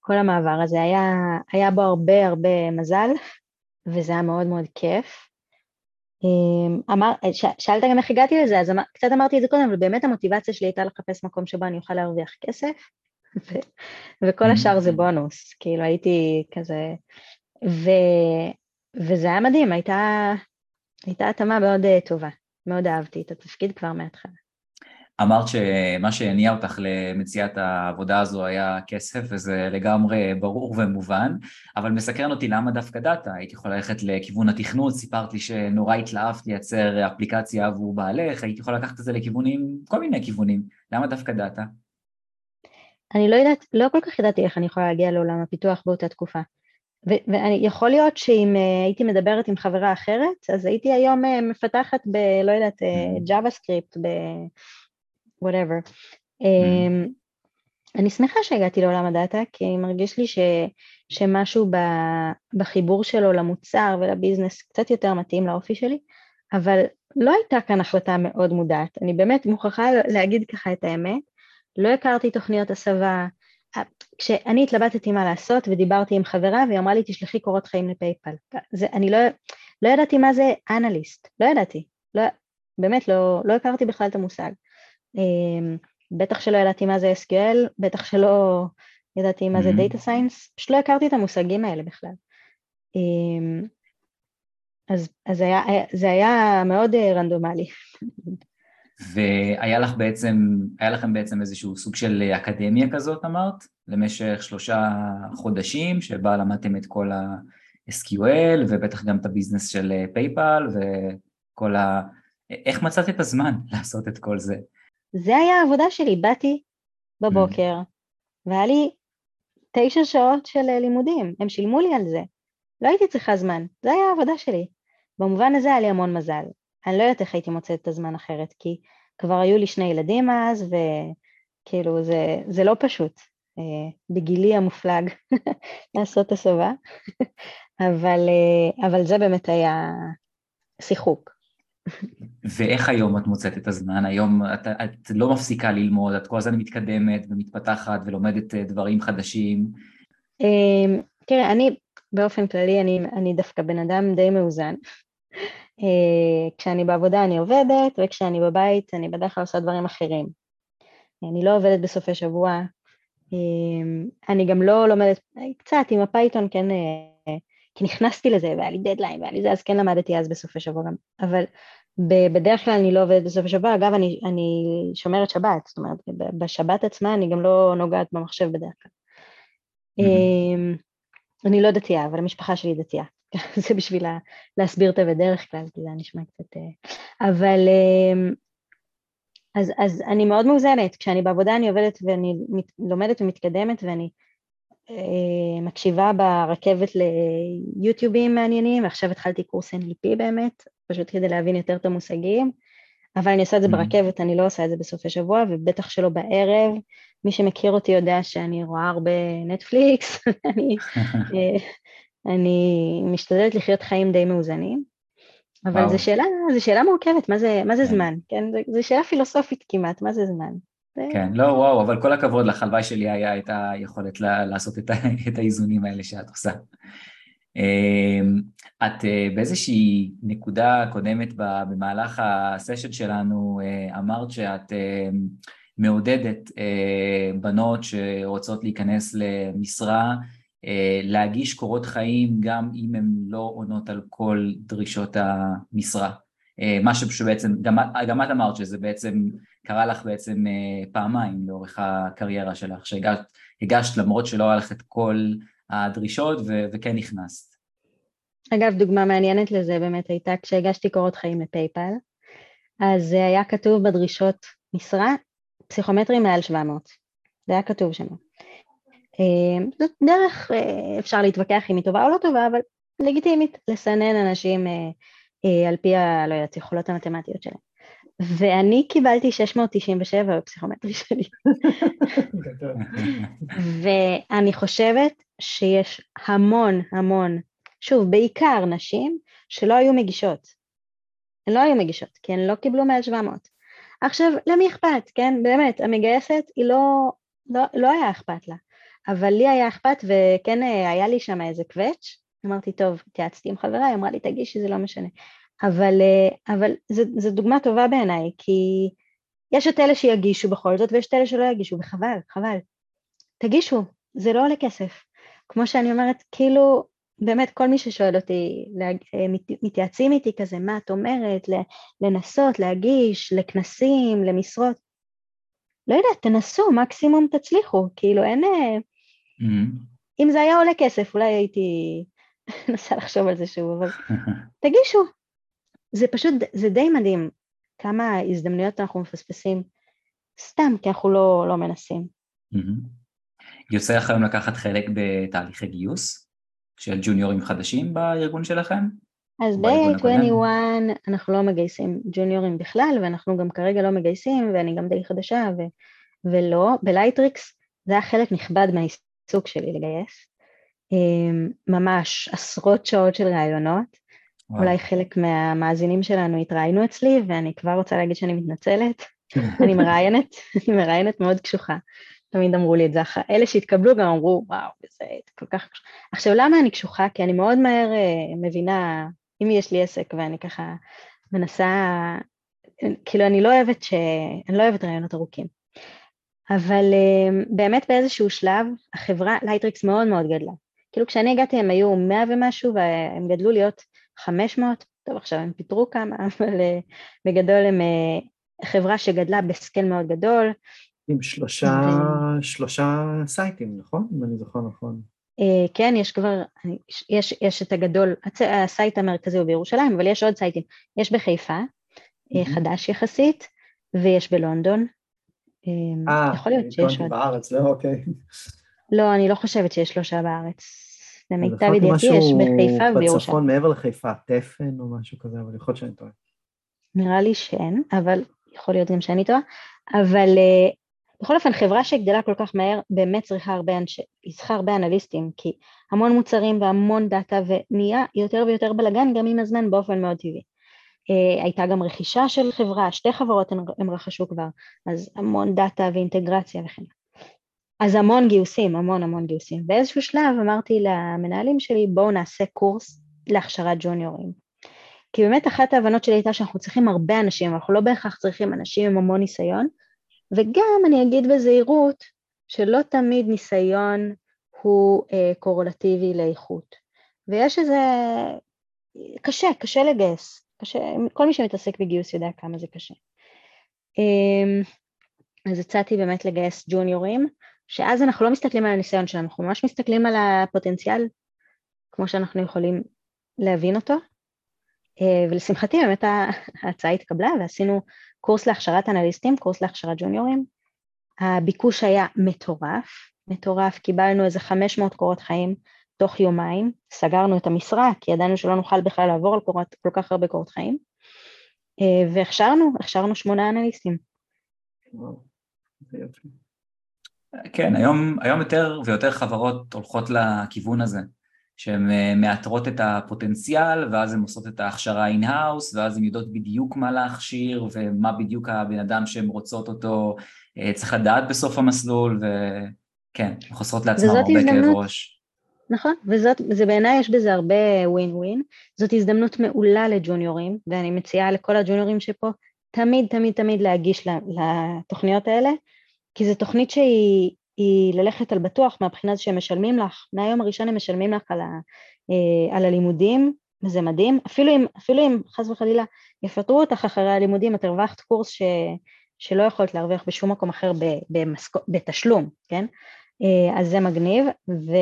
כל המעבר הזה היה, היה בו הרבה הרבה מזל, וזה היה מאוד מאוד כיף. אמ, אמר, ש, שאלת גם איך הגעתי לזה, אז אמר, קצת אמרתי את זה קודם, אבל באמת המוטיבציה שלי הייתה לחפש מקום שבו אני אוכל להרוויח כסף, וכל השאר זה בונוס, כאילו הייתי כזה, ו, וזה היה מדהים, הייתה, הייתה התאמה מאוד אה, טובה, מאוד אהבתי את התפקיד כבר מההתחלה. אמרת שמה שהניע אותך למציאת העבודה הזו היה כסף, וזה לגמרי ברור ומובן, אבל מסקרן אותי למה דווקא דאטה, הייתי יכולה ללכת לכיוון התכנות, סיפרת לי שנורא התלהבת לייצר אפליקציה עבור בעלך, הייתי יכולה לקחת את זה לכיוונים, כל מיני כיוונים, למה דווקא דאטה? אני לא יודעת, לא כל כך ידעתי איך אני יכולה להגיע לעולם הפיתוח באותה תקופה. ויכול להיות שאם uh, הייתי מדברת עם חברה אחרת, אז הייתי היום uh, מפתחת ב... לא יודעת, JavaScript, ב... whatever. Mm. אני שמחה שהגעתי לעולם ה data, כי מרגיש לי ש, שמשהו ב, בחיבור שלו למוצר ול business קצת יותר מתאים לאופי שלי, אבל לא הייתה כאן החלטה מאוד מודעת. אני באמת מוכרחה להגיד ככה את האמת, לא הכרתי תוכניות הסבה. כשאני התלבטתי מה לעשות ודיברתי עם חברה והיא אמרה לי תשלחי קורות חיים לפייפל. זה, אני לא, לא ידעתי מה זה אנליסט, לא ידעתי, לא, באמת לא, לא הכרתי בכלל את המושג. אמ, בטח שלא ידעתי מה זה SQL, בטח שלא ידעתי מה זה mm-hmm. Data Science, פשוט לא הכרתי את המושגים האלה בכלל. אמ, אז, אז היה, זה היה מאוד אה, רנדומלי. והיה לך בעצם, היה לכם בעצם איזשהו סוג של אקדמיה כזאת אמרת, למשך שלושה חודשים, שבה למדתם את כל ה-SQL ובטח גם את ה business של פייפל וכל ה... איך מצאת את הזמן לעשות את כל זה? זה היה העבודה שלי, באתי בבוקר. והיה לי תשע שעות של אה, לימודים, הם שילמו לי על זה. לא הייתי צריכה זמן, זו הייתה העבודה שלי. במובן הזה היה לי המון מזל. אני לא יודעת איך הייתי מוצאת את הזמן אחרת, כי כבר היו לי שני ילדים אז, וכאילו זה, זה לא פשוט, אה, בגילי המופלג לעשות הסבה, אבל, אה, אבל זה באמת היה שיחוק. ואיך היום את מוצאת את הזמן? היום את, את לא מפסיקה ללמוד, את כל הזמן מתקדמת ומתפתחת ולומדת אה, דברים חדשים. אמ, תראה, אני באופן כללי, אני, אני דווקא בן אדם די מאוזן. אה, כשאני בעבודה אני עובדת, וכשאני בבית אני בדרך כלל עושה דברים אחרים. אני לא עובדת בסופי שבוע, אמ, אני גם לא לומדת, קצת עם הפייתון כן, אה, כי נכנסתי לזה והיה לי דדליין והיה לי זה, אז כן למדתי אז בסופי שבוע גם, אבל בדרך כלל אני לא עובדת בסופי שבוע, אגב אני, אני שומרת שבת, זאת אומרת בשבת עצמה אני גם לא נוגעת במחשב בדרך כלל. Mm-hmm. אני לא דתייה, אבל המשפחה שלי דתייה. זה בשביל להסביר את בדרך כלל, כי זה נשמע קצת... אה, אבל... אמ, אז, אז אני מאוד מאוזנת, כשאני בעבודה אני עובדת ואני מת, לומדת ומתקדמת ואני מקשיבה ברכבת ליוטיובים מעניינים, ועכשיו התחלתי קורס NLP באמת, פשוט כדי להבין יותר את המושגים, אבל אני עושה את זה mm-hmm. ברכבת, אני לא עושה את זה בסופי שבוע, ובטח שלא בערב. מי שמכיר אותי יודע שאני רואה הרבה נטפליקס, אני, אה, אני משתדלת לחיות חיים די מאוזנים, אבל זו שאלה, זו שאלה מורכבת, מה זה, מה זה כן. זמן, כן? זו שאלה פילוסופית כמעט, מה זה זמן? כן, לא, וואו, אבל כל הכבוד לך, הלוואי שלי היה את היכולת לעשות את, את האיזונים האלה שאת עושה. אמ, את אה, באיזושהי נקודה קודמת במהלך הסשן שלנו אה, אמרת שאת אה, מעודדת בנות שרוצות להיכנס למשרה להגיש קורות חיים גם אם הן לא עונות על כל דרישות המשרה. משהו שבעצם, גם, גם את אמרת שזה בעצם קרה לך בעצם פעמיים לאורך הקריירה שלך, שהגשת למרות שלא היה לך את כל הדרישות ו- וכן נכנסת. אגב, דוגמה מעניינת לזה באמת הייתה כשהגשתי קורות חיים לפייפל, אז היה כתוב בדרישות משרה פסיכומטרי מעל 700, זה היה כתוב שם. אה, זאת דרך, אה, אפשר להתווכח אם היא טובה או לא טובה, אבל לגיטימית לסנן אנשים אה, על פי, ה, לא יודעת, יכולות המתמטיות שלהם. ואני קיבלתי 697 בפסיכומטרי שלי. ואני חושבת שיש המון המון, שוב, בעיקר נשים, שלא היו מגישות. הן לא היו מגישות, כי הן לא קיבלו מעל 700. עכשיו, למי אכפת, כן? באמת, המגייסת היא לא, לא, לא היה אכפת לה, אבל לי היה אכפת וכן היה לי שם איזה קווץ', אמרתי, טוב, התייעצתי עם חברה, היא אמרה לי, תגישי, זה לא משנה. אבל, אה, אבל זו דוגמה טובה בעיניי, כי יש את אלה שיגישו בכל זאת ויש את אלה שלא יגישו, וחבל, חבל. תגישו, זה לא עולה כסף. כמו שאני אומרת, כאילו, באמת כל מי ששואל אותי, אה, מתייעצים איתי כזה, מה את אומרת, לנסות, להגיש, לכנסים, למשרות, לא יודעת, תנסו, מקסימום תצליחו, כאילו אין... אה, mm-hmm. אם זה היה עולה כסף, אולי הייתי מנסה לחשוב על זה שוב, אבל תגישו. זה פשוט, זה די מדהים כמה הזדמנויות אנחנו מפספסים סתם, כי אנחנו לא, לא מנסים. יוצא לך היום לקחת חלק בתהליכי גיוס של ג'וניורים חדשים בארגון שלכם? אז ב-AI21 אנחנו לא מגייסים ג'וניורים בכלל, ואנחנו גם כרגע לא מגייסים, ואני גם די חדשה, ו- ולא. בלייטריקס זה היה חלק נכבד מהעיסוק שלי לגייס. אמ, ממש עשרות שעות של ראיונות. וואו. אולי חלק מהמאזינים שלנו התראיינו אצלי, ואני כבר רוצה להגיד שאני מתנצלת. אני מראיינת, אני מראיינת מאוד קשוחה. תמיד אמרו לי את זה, אלה שהתקבלו גם אמרו, וואו, זה כל כך קשוח. עכשיו, למה אני קשוחה? כי אני מאוד מהר uh, מבינה, אם יש לי עסק ואני ככה מנסה, כאילו, אני לא אוהבת ש... אני לא אוהבת רעיונות ארוכים. אבל uh, באמת באיזשהו שלב, החברה, לייטריקס מאוד מאוד גדלה. כאילו, כשאני הגעתי הם היו מאה ומשהו, והם גדלו להיות 500, טוב, עכשיו הם פיטרו כמה, אבל uh, בגדול הם uh, חברה שגדלה ב scale מאוד גדול, עם שלושה, ו... שלושה סייטים, נכון? אם אני זוכר נכון. Uh, כן, יש כבר, יש, יש את הגדול. ה site המרכזי הוא בירושלים, אבל יש עוד סייטים. יש בחיפה, mm-hmm. חדש יחסית, ויש בלונדון. אה, יכול להיות שיש עוד. בארץ, לא, אוקיי. לא, אני לא חושבת שיש שלושה בארץ. למיטב ידיעתי יש בחיפה ובירושלים. בצפון מעבר לחיפה, תפן או משהו כזה, אבל יכול להיות שאני טועה. נראה לי שאין, אבל יכול להיות גם שאני טועה. אבל בכל אופן, חברה שגדלה כל כך מהר באמת צריכה הרבה, אנש... צריכה הרבה אנליסטים, כי המון מוצרים והמון דאטה ונהיה יותר ויותר בלאגן גם עם הזמן באופן מאוד טבעי. Uh, הייתה גם רכישה של חברה, שתי חברות הם, רכשו כבר, אז המון דאטה ואינטגרציה וכן. אז המון גיוסים, המון המון גיוסים. באיזשהו שלב אמרתי למנהלים שלי, בואו נעשה קורס להכשרת ג'וניורים. כי באמת אחת ההבנות שלי הייתה שאנחנו צריכים הרבה אנשים, אנחנו לא בהכרח צריכים אנשים עם המון ניסיון, וגם אני אגיד בזהירות שלא תמיד ניסיון הוא אה, קורלטיבי לאיכות. ויש איזה... קשה, קשה לגייס. קשה, כל מי שמתעסק בגיוס יודע כמה זה קשה. אה, אז הצעתי באמת לגייס ג'וניורים, שאז אנחנו לא מסתכלים על הניסיון שלנו, אנחנו ממש מסתכלים על הפוטנציאל, כמו שאנחנו יכולים להבין אותו. אה, ולשמחתי באמת ההצעה התקבלה ועשינו קורס להכשרת אנליסטים, קורס להכשרת ג'וניורים. הביקוש היה מטורף, מטורף, קיבלנו איזה 500 קורות חיים תוך יומיים, סגרנו את המשרה כי ידענו שלא נוכל בכלל לעבור על קורת, כל כך הרבה קורות חיים, אה, והכשרנו, הכשרנו שמונה אנליסטים. כן, היום, היום יותר ויותר חברות הולכות לכיוון הזה. שהן אה, מאתרות את הפוטנציאל ואז הן עושות את ההכשרה in-house ואז הן יודעות בדיוק מה להכשיר ומה בדיוק הבן אדם שהן רוצות אותו אה, צריך לדעת בסוף המסלול וכן, הן חוסרות לעצמם הרבה הזדמנות, כאב ראש. נכון, וזה בעיניי יש בזה הרבה ווין ווין, זאת הזדמנות מעולה לג'וניורים ואני מציעה לכל הג'וניורים שפה תמיד תמיד תמיד להגיש לתוכניות האלה כי זו תוכנית שהיא היא ללכת על בטוח מהבחינה שהם משלמים לך, מהיום הראשון הם משלמים לך על, ה, אה, על הלימודים, וזה מדהים, אפילו אם, אפילו אם חס וחלילה יפטרו אותך אחרי הלימודים, את הרווחת קורס ש, שלא יכולת להרוויח בשום מקום אחר במסק... בתשלום, כן? אה, אז זה מגניב, ו...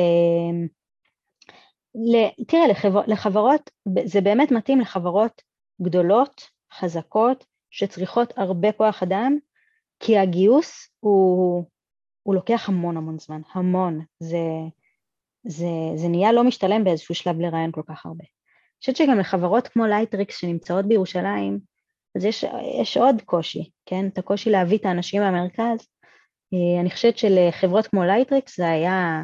תראה, לחבר... לחברות, זה באמת מתאים לחברות גדולות, חזקות, שצריכות הרבה כוח אדם, כי הגיוס הוא, הוא לוקח המון המון זמן, המון. זה, זה, זה נהיה לא משתלם באיזשהו שלב לראיין כל כך הרבה. אני חושבת שגם לחברות כמו לייטריקס שנמצאות בירושלים, אז יש, יש עוד קושי, כן? את הקושי להביא את האנשים מהמרכז. אה, אני חושבת שלחברות כמו לייטריקס זה היה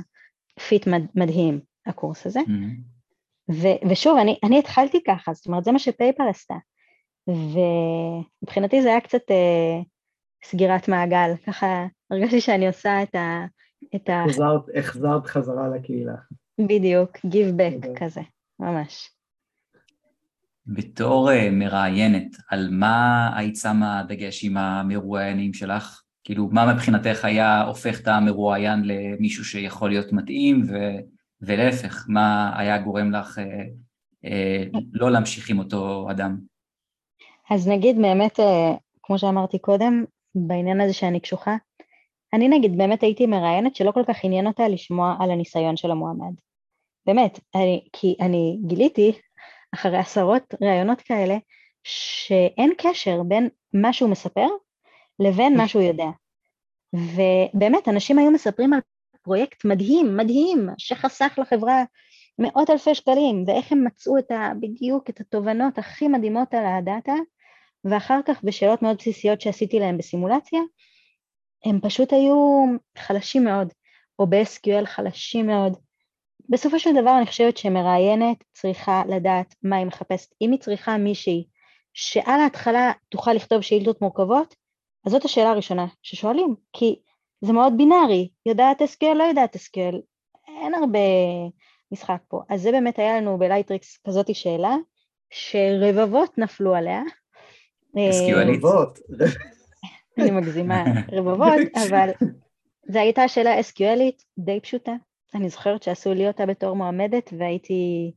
fit מד, מדהים, הקורס הזה. Mm-hmm. ו, ושוב, אני, אני התחלתי ככה, זאת אומרת, זה מה שפייפל עשתה. ומבחינתי זה היה קצת אה, סגירת מעגל, ככה הרגשתי שאני עושה את ה... את ה... החזרת, החזרת חזרה לקהילה. בדיוק, give back כזה, ממש. בתור uh, מראיינת, על מה היית שמה דגש עם המרואיינים שלך? כאילו, מה מבחינתך היה הופך את המרואיין למישהו שיכול להיות מתאים, ו, ולהפך, מה היה גורם לך אה, אה, לא להמשיך עם אותו אדם? אז נגיד באמת, אה, כמו שאמרתי קודם, בעניין הזה שאני קשוחה, אני נגיד באמת הייתי מראיינת שלא כל כך עניין אותה לשמוע על הניסיון של המועמד. באמת, אני, כי אני גיליתי אחרי עשרות ראיונות כאלה, שאין קשר בין מה שהוא מספר לבין מה שהוא יודע. ובאמת, אנשים היו מספרים על פרויקט מדהים, מדהים, שחסך לחברה מאות אלפי שקלים, ואיך הם מצאו את ה, בדיוק את התובנות הכי מדהימות על הדאטה, ואחר כך בשאלות מאוד בסיסיות שעשיתי להם בסימולציה, הם פשוט היו חלשים מאוד, או ב-SQL חלשים מאוד. בסופו של דבר אני חושבת שמראיינת צריכה לדעת מה היא מחפשת. אם היא צריכה מישהי שעל ההתחלה תוכל לכתוב שאילתות מורכבות, אז זאת השאלה הראשונה ששואלים, כי זה מאוד בינארי, יודעת SQL, לא יודעת SQL, אין הרבה משחק פה. אז זה באמת היה לנו בלייטריקס כזאת שאלה, שרבבות נפלו עליה. SQLית? אני מגזימה, רבבות, אבל זו הייתה שאלה SQLית די פשוטה. אני זוכרת שעשו לי אותה בתור מועמדת והייתי,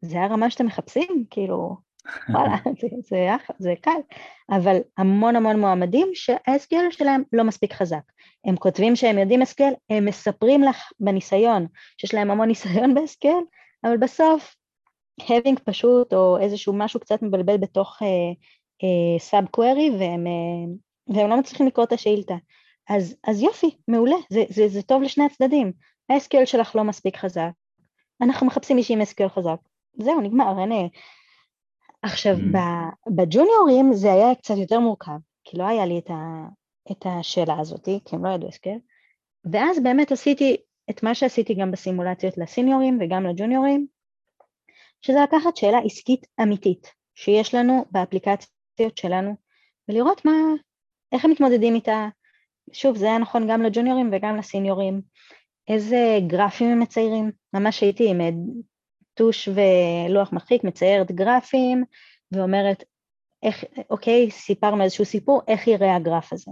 זה הרמה שאתם מחפשים? כאילו, וואלה, זה, זה, זה קל. אבל המון המון מועמדים שה-SQL שלהם לא מספיק חזק. הם כותבים שהם יודעים SQL, הם מספרים לך בניסיון שיש להם המון ניסיון ב-SQL, אבל בסוף having פשוט או איזשהו משהו קצת מבלבל בתוך סאב uh, קווירי והם, uh, והם לא מצליחים לקרוא את השאילתה. אז, אז יופי, מעולה, זה, זה, זה טוב לשני הצדדים. ה-SQL שלך לא מספיק חזק, אנחנו מחפשים מישהי עם SQL חזק. זהו, נגמר, אין... עכשיו, mm. בג'וניורים זה היה קצת יותר מורכב, כי לא היה לי את, ה, את השאלה הזאת, כי הם לא ידעו SQL, ואז באמת עשיתי את מה שעשיתי גם בסימולציות לסיניורים וגם לג'וניורים, שזה לקחת שאלה עסקית אמיתית שיש לנו באפליקציות שלנו, ולראות מה, איך הם מתמודדים איתה. שוב, זה היה נכון גם לג'וניורים וגם לסיניורים. איזה גרפים הם מציירים, ממש הייתי עם טוש ולוח מרחיק, מציירת גרפים ואומרת, איך, אוקיי, סיפרנו איזשהו סיפור, איך יראה הגרף הזה.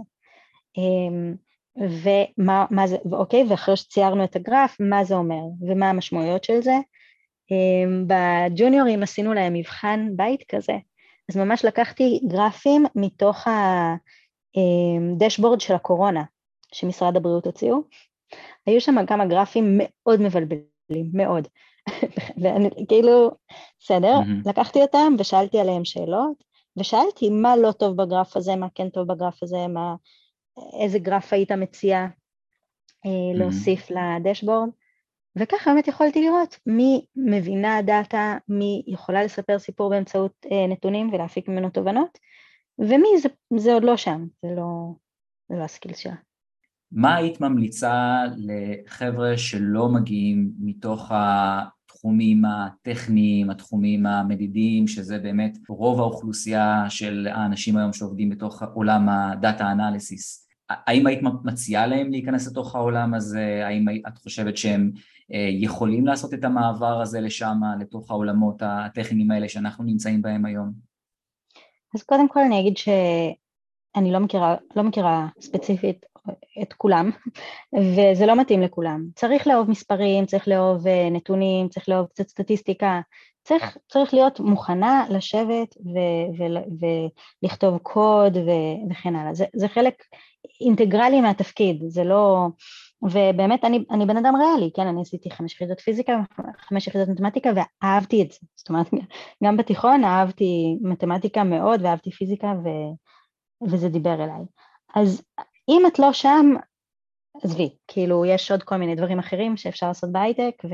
אמ, ומה מה זה, אוקיי, ואחרי שציירנו את הגרף, מה זה אומר ומה המשמעויות של זה. אמ, בג'וניורים עשינו להם מבחן בית כזה, אז ממש לקחתי גרפים מתוך הדשבורד אמ, של הקורונה שמשרד הבריאות הוציאו, היו שם כמה גרפים מאוד מבלבלים, מאוד. ואני כאילו, בסדר, mm-hmm. לקחתי אותם ושאלתי עליהם שאלות, ושאלתי מה לא טוב בגרף הזה, מה כן טוב בגרף הזה, מה, איזה גרף היית מציע mm-hmm. להוסיף לדשבורד, וככה באמת יכולתי לראות מי מבינה דאטה, מי יכולה לספר סיפור באמצעות אה, נתונים ולהפיק ממנו תובנות, ומי זה, זה עוד לא שם, זה לא, זה לא ה skill שלה. מה היית ממליצה לחבר'ה שלא מגיעים מתוך התחומים הטכניים, התחומים המדידים, שזה באמת רוב האוכלוסייה של האנשים היום שעובדים בתוך עולם ה data analysis? האם היית מציעה להם להיכנס לתוך העולם הזה? האם את חושבת שהם יכולים לעשות את המעבר הזה לשם, לתוך העולמות הטכניים האלה שאנחנו נמצאים בהם היום? אז קודם כל אני אגיד שאני לא מכירה, לא מכירה ספציפית את כולם, וזה לא מתאים לכולם. צריך לאהוב מספרים, צריך לאהוב אה, נתונים, צריך לאהוב קצת סטטיסטיקה, צריך, צריך להיות מוכנה לשבת ו- ו- ולכתוב קוד ו- וכן הלאה. זה, זה חלק אינטגרלי מהתפקיד, זה לא... ובאמת אני, אני בן אדם ריאלי, כן, אני עשיתי חמש יחידות פיזיקה, חמש יחידות מתמטיקה ואהבתי את זה. זאת אומרת, גם בתיכון אהבתי מתמטיקה מאוד ואהבתי פיזיקה ו, וזה דיבר אליי. אז אם את לא שם, עזבי, כאילו יש עוד כל מיני דברים אחרים שאפשר לעשות בהייטק, ו...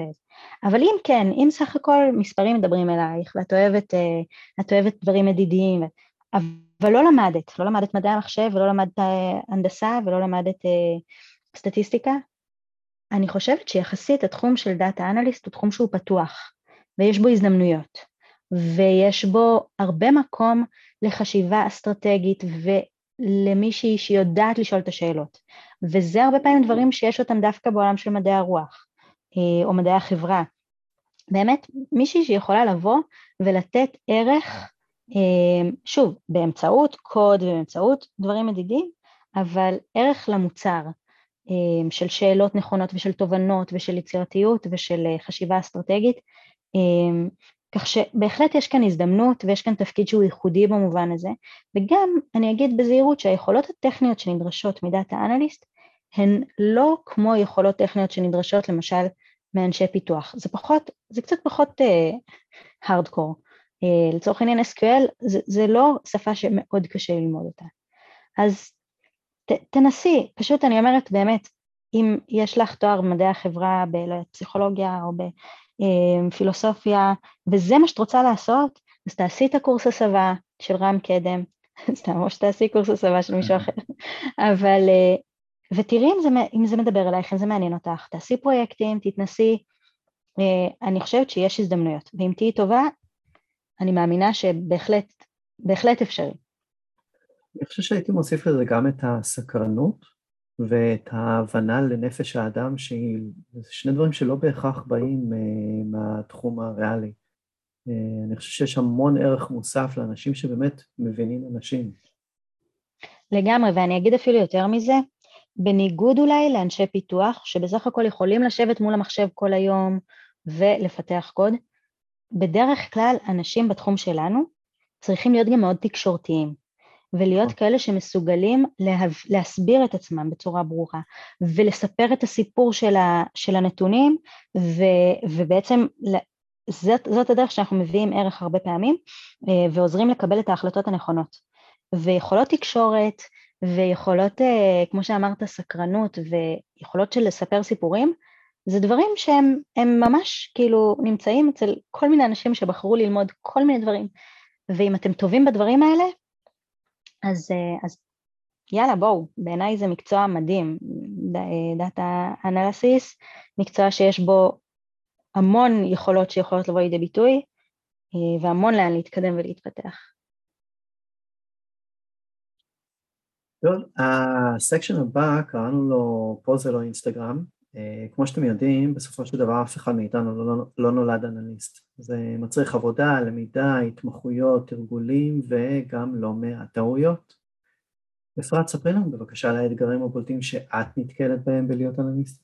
אבל אם כן, אם סך הכל מספרים מדברים אלייך ואת אוהבת, אה, את אוהבת דברים מדידיים, אבל לא למדת, לא למדת מדעי המחשב ולא למדת אה, הנדסה ולא למדת אה, סטטיסטיקה, אני חושבת שיחסית התחום של דאטה אנליסט הוא תחום שהוא פתוח ויש בו הזדמנויות ויש בו הרבה מקום לחשיבה אסטרטגית למישהי שיודעת לשאול את השאלות. וזה הרבה פעמים דברים שיש אותם דווקא בעולם של מדעי הרוח, אה, או מדעי החברה. באמת, מישהי שיכולה לבוא ולתת ערך, אה, שוב, באמצעות קוד ובאמצעות דברים מדידים, אבל ערך למוצר של שאלות נכונות ושל תובנות ושל יצירתיות ושל אה, חשיבה אסטרטגית, כך שבהחלט יש כאן הזדמנות ויש כאן תפקיד שהוא ייחודי במובן הזה, וגם אני אגיד בזהירות שהיכולות הטכניות שנדרשות מדאטה אנליסט הן לא כמו יכולות טכניות שנדרשות למשל מאנשי פיתוח, זה פחות, זה קצת פחות הארדקור. Uh, uh, לצורך העניין SQL זה, זה לא שפה שמאוד קשה ללמוד אותה. אז ת, תנסי, פשוט אני אומרת באמת, אם יש לך תואר במדעי החברה בפסיכולוגיה או בפילוסופיה, וזה מה שאת רוצה לעשות, אז תעשי את הקורס הסבה של רם קדם, סתם, או שתעשי קורס הסבה של מישהו אחר, אבל, אה, ותראי אם זה, אם זה מדבר אלייך, אם זה מעניין אותך, תעשי פרויקטים, תתנסי, אה, אני חושבת שיש הזדמנויות, ואם תהיי טובה, אני מאמינה שבהחלט, בהחלט אפשרי. אני חושב שהייתי מוסיף לזה גם את הסקרנות ואת ההבנה לנפש האדם, שהיא שני דברים שלא בהכרח באים uh, מהתחום הריאלי. Uh, אני חושב שיש המון ערך מוסף לאנשים שבאמת מבינים אנשים. לגמרי, ואני אגיד אפילו יותר מזה, בניגוד אולי לאנשי פיתוח, שבסך הכל יכולים לשבת מול המחשב כל היום ולפתח קוד, בדרך כלל אנשים בתחום שלנו צריכים להיות גם מאוד תקשורתיים. ולהיות נכון. כאלה שמסוגלים להב... להסביר את עצמם בצורה ברורה ולספר את הסיפור של, ה... של הנתונים ו... ובעצם זאת, זאת הדרך שאנחנו מביאים ערך הרבה פעמים אה, ועוזרים לקבל את ההחלטות הנכונות. ויכולות תקשורת ויכולות, אה, כמו שאמרת, סקרנות ויכולות של לספר סיפורים, זה דברים שהם ממש כאילו נמצאים אצל כל מיני אנשים שבחרו ללמוד כל מיני דברים. ואם אתם טובים בדברים האלה, אז, אה, אז יאללה בואו, בעיניי זה מקצוע מדהים, דאטה אנליסיס, מקצוע שיש בו המון יכולות שיכולות לבוא לידי ביטוי אה, והמון לאן להתקדם ולהתפתח. טוב, הסקשן הבא קראנו לו פוזל או אינסטגרם. אה, כמו שאתם יודעים, בסופו של דבר אף אחד מאיתנו לא, לא, נולד אנליסט. זה מצריך עבודה, למידה, התמחויות, תרגולים וגם לא מעט טעויות. אפרת, ספרי לנו בבקשה על האתגרים הבולטים שאת נתקלת בהם בלהיות אנליסט.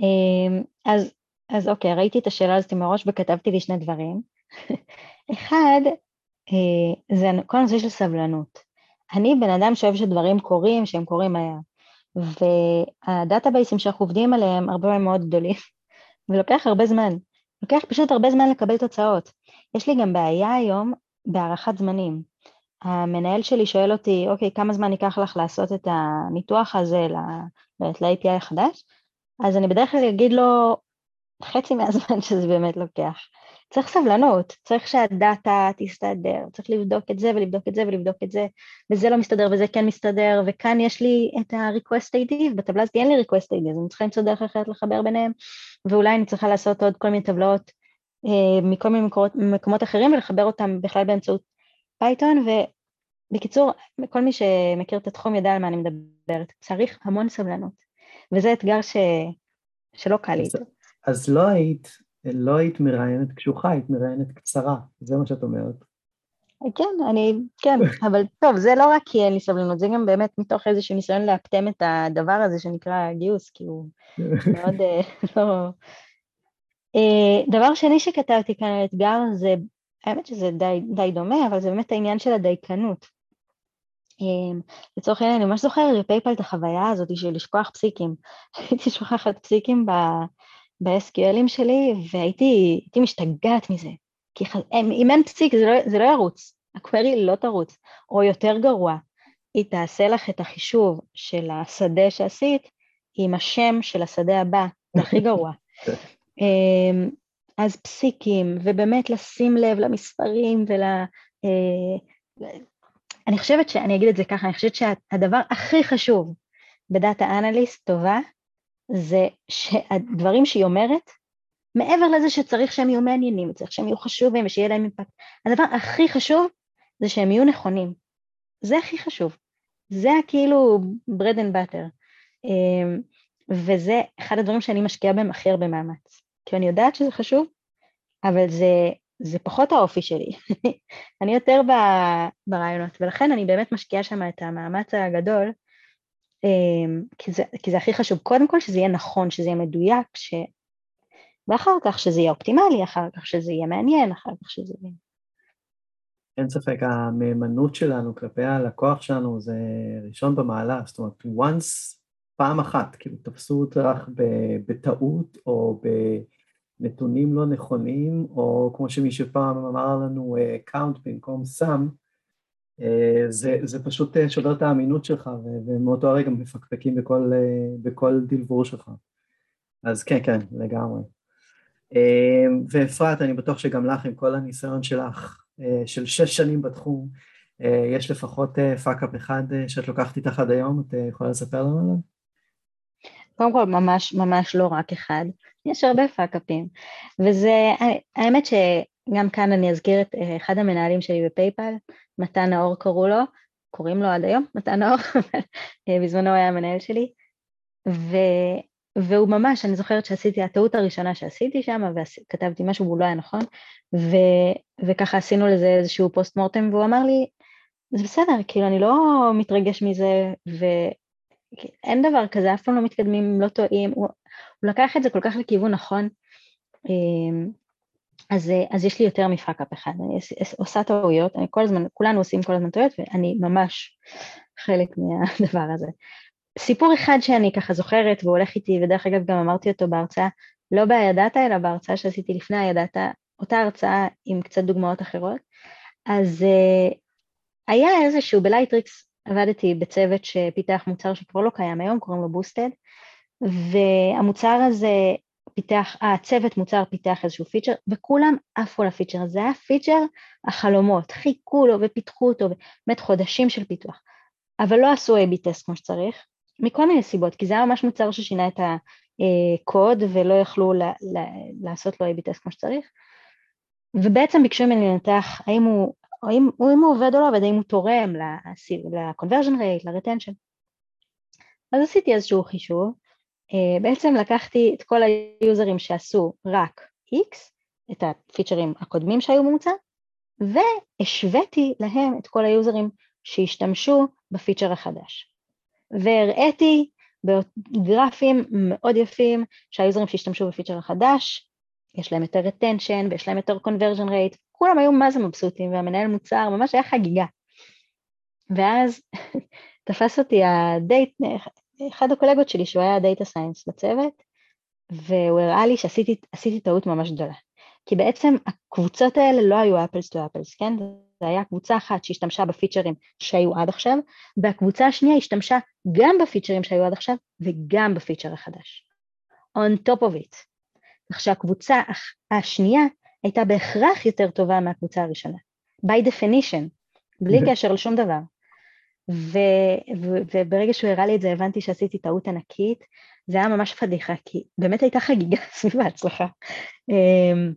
אמ, אז, אז אוקיי, ראיתי את השאלה הזאת מראש וכתבתי לי שני דברים. אחד, אה, זה כל הנושא של סבלנות. אני בן אדם שאוהב שדברים קורים, שהם קורים מהר. והדאטאבייסים שאנחנו עובדים עליהם הרבה מאוד גדולים, ולוקח הרבה זמן. לוקח פשוט הרבה זמן לקבל תוצאות. יש לי גם בעיה היום בהערכת זמנים. המנהל שלי שואל אותי, אוקיי, כמה זמן ייקח לך לעשות את הניתוח הזה ל-API החדש? אז אני בדרך כלל אגיד לו חצי מהזמן שזה באמת לוקח. צריך סבלנות, צריך שהדאטה תסתדר, צריך לבדוק את זה ולבדוק את זה ולבדוק את זה, וזה לא מסתדר וזה כן מסתדר, וכאן יש לי את ה-request ID, בטבלה הזאת אין לי request ID, אז אני צריכה למצוא דרך אחרת לחבר ביניהם, ואולי אני צריכה לעשות עוד כל מיני טבלאות אה, מכל מיני מקומות, מקומות אחרים ולחבר אותם בכלל באמצעות Python, ובקיצור, כל מי שמכיר את התחום יודע על מה אני מדברת, צריך המון סבלנות, וזה אתגר ש... שלא קל לי. אז לא היית לא היית מראיינת קשוחה, היית מראיינת קצרה, זה מה שאת אומרת. כן, אני, כן, אבל טוב, זה לא רק כי אין לי סבלנות, זה גם באמת מתוך איזשהו ניסיון לאפטם את הדבר הזה שנקרא גיוס, כי הוא מאוד אה, לא... אה, דבר שני שכתבתי כאן על אתגר זה, האמת שזה די, די דומה, אבל זה באמת העניין של הדייקנות. אה, לצורך העניין, אני ממש זוכרת בפייפל את החוויה הזאת של לשכוח פסיקים. הייתי שוכחת פסיקים ב-SQLים שלי, והייתי משתגעת מזה. כי אם אין פסיק זה לא, זה לא ירוץ, הקווירי לא תרוץ. או יותר גרוע, היא תעשה לך את החישוב של השדה שעשית עם השם של השדה הבא, זה הכי גרוע. אמ, אז פסיקים, ובאמת לשים לב למספרים ול... אה, אני חושבת שאני אגיד את זה ככה, אני חושבת שהדבר הכי חשוב בדאטה אנליסט טובה זה שהדברים שהיא אומרת, מעבר לזה שצריך שהם יהיו מעניינים, צריך שהם יהיו חשובים ושיהיה להם אימפקט, הדבר הכי חשוב זה שהם יהיו נכונים. זה הכי חשוב. זה כאילו bread and butter. אמ, וזה אחד הדברים שאני משקיעה בהם הכי הרבה מאמץ. כי אני יודעת שזה חשוב, אבל זה, זה פחות האופי שלי, אני יותר ברעיונות, ולכן אני באמת משקיעה שם את המאמץ הגדול, כי זה, כי זה הכי חשוב, קודם כל שזה יהיה נכון, שזה יהיה מדויק, ש... ואחר כך שזה יהיה אופטימלי, אחר כך שזה יהיה מעניין, אחר כך שזה יהיה... אין ספק, המהימנות שלנו כלפי הלקוח שלנו זה ראשון במעלה, זאת אומרת, once, פעם אחת, כאילו תפסו אותך בטעות או בנתונים לא נכונים, או כמו שמישהו פעם אמר לנו, count במקום sum, זה, זה פשוט uh, שובר את האמינות שלך, ומאותו הרגע מפקפקים בכל, uh, בכל דלבור שלך. אז כן, כן, לגמרי. ואפרת, אני בטוח שגם לך, עם כל הניסיון שלך, אה, של שש שנים בתחום, אה, יש לפחות fuck-up אה, אחד שאת לוקחת איתך עד היום, את יכולה לספר לנו עליו? קודם כל, ממש ממש לא רק אחד, יש הרבה fuck-up ים, וזה, האמת שגם כאן אני אזכיר את אחד המנהלים שלי ב PayPal, מתן נאור קראו לו, קוראים לו עד היום, מתן נאור, בזמנו היה המנהל שלי, ו, והוא ממש, אני זוכרת שעשיתי, הטעות הראשונה שעשיתי שם, וכתבתי משהו והוא לא היה נכון, ו, וככה עשינו לזה איזשהו post mortem, והוא אמר לי, זה בסדר, כאילו אני לא מתרגש מזה, ואין דבר כזה, אף פעם לא מתקדמים, לא טועים, הוא, הוא לקח את זה כל כך לכיוון נכון, אמ, אז, אז יש לי יותר מ fuck-up אחד, אני עושה טעויות, אני כל הזמן, כולנו עושים כל הזמן טעויות, ואני ממש חלק מהדבר הזה. סיפור אחד שאני ככה זוכרת והוא הולך איתי, ודרך אגב גם אמרתי אותו בהרצאה, לא בידעתה אלא בהרצאה שעשיתי לפני הידעתה, אותה הרצאה עם קצת דוגמאות אחרות, אז אה, היה איזשהו, ב Lightricks עבדתי בצוות שפיתח מוצר שכבר לא קיים היום, קוראים לו Boosted, והמוצר הזה פיתח, הצוות מוצר פיתח איזשהו פיצ'ר, וכולם עפו לפיצ'ר הזה, זה היה פיצ'ר החלומות, חיכו לו ופיתחו אותו, באמת חודשים של פיתוח, אבל לא עשו A-B טסט כמו שצריך, מכל מיני סיבות, כי זה היה ממש מוצר ששינה את הקוד ולא יכלו לעשות לו A-B טסט כמו שצריך, ובעצם ביקשו ממני לנתח האם הוא, האם, האם הוא עובד או לא עובד, האם הוא תורם ל-conversion rate, ל-retention. אז עשיתי איזשהו חישוב, אה, בעצם לקחתי את כל היוזרים שעשו רק X, את הפיצ'רים הקודמים שהיו במוצר, והשוויתי להם את כל היוזרים שהשתמשו בפיצ'ר החדש. והראיתי בגרפים מאוד יפים שהיוזרים שהשתמשו בפיצ'ר החדש, יש להם יותר retention ויש להם יותר conversion rate, כולם היו מה זה מבסוטים והמנהל מוצר ממש היה חגיגה. ואז תפס אותי הדייט, אחד הקולגות שלי שהוא היה data science בצוות, והוא הראה לי שעשיתי טעות ממש גדולה. כי בעצם הקבוצות האלה לא היו אפלס טו אפלס, כן? זה היה קבוצה אחת שהשתמשה בפיצ'רים שהיו עד עכשיו, והקבוצה השנייה השתמשה גם בפיצ'רים שהיו עד עכשיו וגם בפיצ'ר החדש. On top of it. כך שהקבוצה השנייה הייתה בהכרח יותר טובה מהקבוצה הראשונה. by definition, בלי קשר לשום דבר. ו- ו- וברגע שהוא הראה לי את זה הבנתי שעשיתי טעות ענקית, זה היה ממש פדיחה, כי באמת הייתה חגיגה סביב ההצלחה. אמ,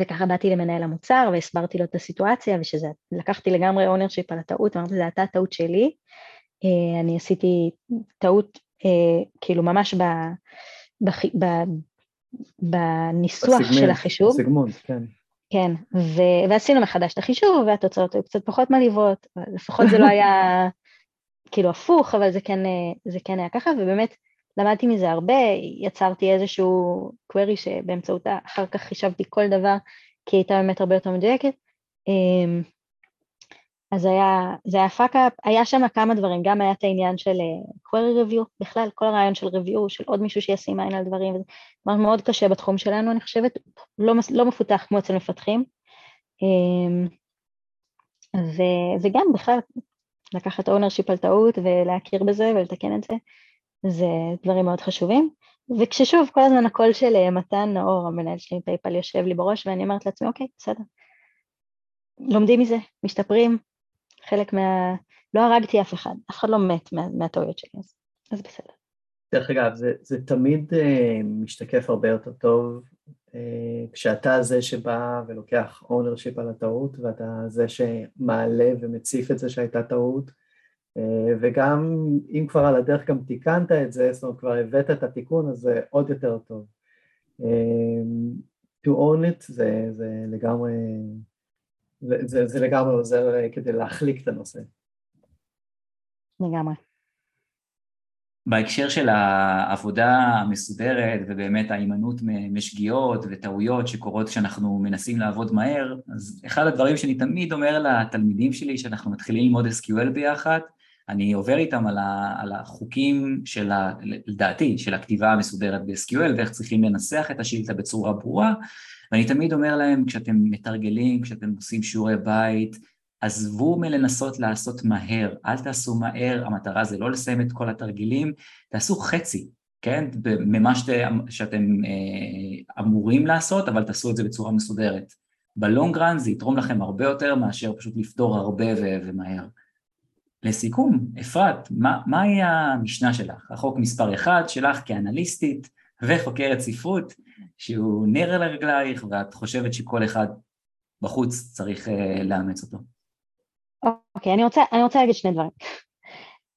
וככה באתי למנהל המוצר והסברתי לו את הסיטואציה ושזה, לקחתי לגמרי ownership על הטעות, אמרתי זה הייתה טעות שלי, אה, אני עשיתי טעות אה, כאילו ממש ב, ב, ב, בניסוח בסגמנט, של החישוב. בסגמנט, כן. כן, ו, ועשינו מחדש את החישוב והתוצאות היו קצת פחות מלהיבות, לפחות זה לא היה כאילו הפוך, אבל זה כן, אה, זה כן היה ככה, ובאמת למדתי מזה הרבה, יצרתי איזשהו query שבאמצעותה אחר כך חישבתי כל דבר, כי הייתה באמת הרבה יותר מדויקת. אז היה, זה היה fuck-up, היה שם כמה דברים, גם היה את העניין של אה, query review, בכלל כל הרעיון של review, של עוד מישהו שישים עין על דברים, זה מאוד קשה בתחום שלנו, אני חושבת, לא, לא מפותח כמו אצל מפתחים. אמ, ו, וגם בכלל, לקחת ownership על טעות ולהכיר בזה ולתקן את זה, זה דברים מאוד חשובים. וכששוב, כל הזמן הקול של אה, מתן נאור, המנהל שלי מ PayPal, יושב לי בראש, ואני אומרת לעצמי, אוקיי, בסדר. לומדים מזה, משתפרים, חלק מה... לא הרגתי אף אחד, אף אחד לא מת מה, מהטעויות שלי, אז, אז בסדר. דרך אגב, זה, זה תמיד אה, משתקף הרבה יותר טוב uh, כשאתה זה שבא ולוקח ownership על הטעות, ואתה זה שמעלה ומציף את זה שהייתה טעות, אה, וגם אם כבר על הדרך גם תיקנת את זה, זאת אומרת כבר הבאת את התיקון, אז זה עוד יותר טוב. אה, to own it זה, זה לגמרי, זה, זה, זה לגמרי עוזר כדי להחליק את הנושא. לגמרי. בהקשר של העבודה המסודרת ובאמת ההימנעות משגיאות וטעויות שקורות כשאנחנו מנסים לעבוד מהר, אז אחד הדברים שאני תמיד אומר לתלמידים שלי כשאנחנו מתחילים ללמוד SQL ביחד, אני עובר איתם על, ה, על החוקים של, ה, לדעתי, של הכתיבה המסודרת ב-SQL ואיך צריכים לנסח את השאילתה בצורה ברורה, ואני תמיד אומר להם, כשאתם מתרגלים, כשאתם עושים שיעורי בית, עזבו מלנסות לעשות מהר, אל תעשו מהר, המטרה זה לא לסיים את כל התרגילים, תעשו חצי, כן? ממה שאת, שאתם אה, אמורים לעשות, אבל תעשו את זה בצורה מסודרת. בלונג רן זה יתרום לכם הרבה יותר מאשר פשוט לפתור הרבה ו- ומהר. לסיכום, אפרת, מה, מהי המשנה שלך? החוק מספר אחד שלך כאנליסטית וחוקרת ספרות, שהוא נר על הרגלייך ואת חושבת שכל אחד בחוץ צריך uh, לאמץ אותו. אוקיי, okay, אני אני רוצה להגיד שני דברים.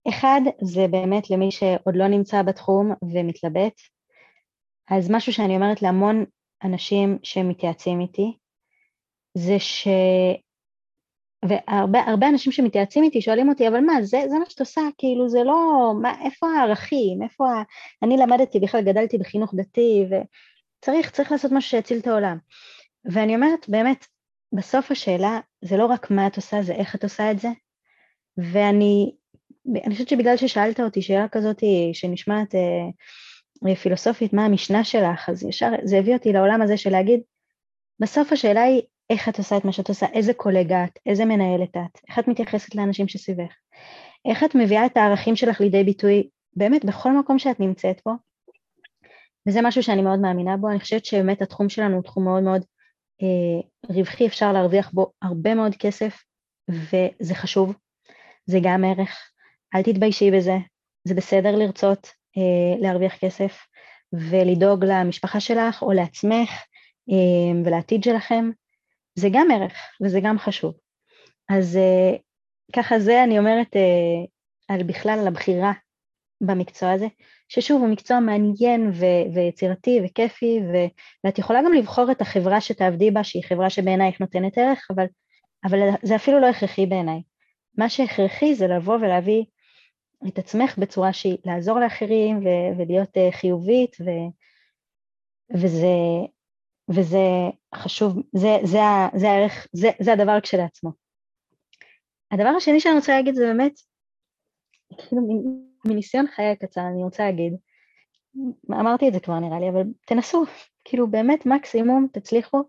אחד, זה באמת למי שעוד לא נמצא בתחום ומתלבט, אז משהו שאני אומרת להמון אנשים שמתייעצים איתי, זה ש... והרבה אנשים שמתייעצים איתי שואלים אותי, אבל מה, זה, זה מה שאת עושה, כאילו זה לא, מה, איפה הערכים, איפה ה... אני למדתי, בכלל גדלתי בחינוך דתי, וצריך, צריך לעשות משהו שיציל את העולם. ואני אומרת, באמת, בסוף השאלה זה לא רק מה את עושה, זה איך את עושה את זה. ואני אני חושבת שבגלל ששאלת אותי שאלה כזאת שנשמעת אה, פילוסופית, מה המשנה שלך, אז ישר זה הביא אותי לעולם הזה של להגיד, בסוף השאלה היא איך את עושה את מה שאת עושה, איזה קולגה את, איזה מנהלת את, איך את מתייחסת לאנשים שסביבך, איך את מביאה את הערכים שלך לידי ביטוי באמת בכל מקום שאת נמצאת בו, וזה משהו שאני מאוד מאמינה בו, אני חושבת שבאמת התחום שלנו הוא תחום מאוד מאוד אה, רווחי, אפשר להרוויח בו הרבה מאוד כסף, וזה חשוב, זה גם ערך, אל תתביישי בזה, זה בסדר לרצות אה, להרוויח כסף ולדאוג למשפחה שלך או לעצמך אה, ולעתיד שלכם, זה גם ערך וזה גם חשוב. אז אה, ככה זה אני אומרת אה, על בכלל על הבחירה במקצוע הזה, ששוב הוא מקצוע מעניין ו- ויצירתי וכיפי, ו- ואת יכולה גם לבחור את החברה שתעבדי בה, שהיא חברה שבעינייך נותנת ערך, אבל, אבל זה אפילו לא הכרחי בעיניי. מה שהכרחי זה לבוא ולהביא את עצמך בצורה שהיא לעזור לאחרים ו- ולהיות uh, חיובית, ו- וזה, וזה חשוב, זה, זה, זה הערך, זה, זה הדבר כשלעצמו. הדבר השני שאני רוצה להגיד זה באמת, כאילו מניסיון חיי הקצר אני רוצה להגיד, אמרתי את זה כבר נראה לי, אבל תנסו, כאילו באמת מקסימום תצליחו,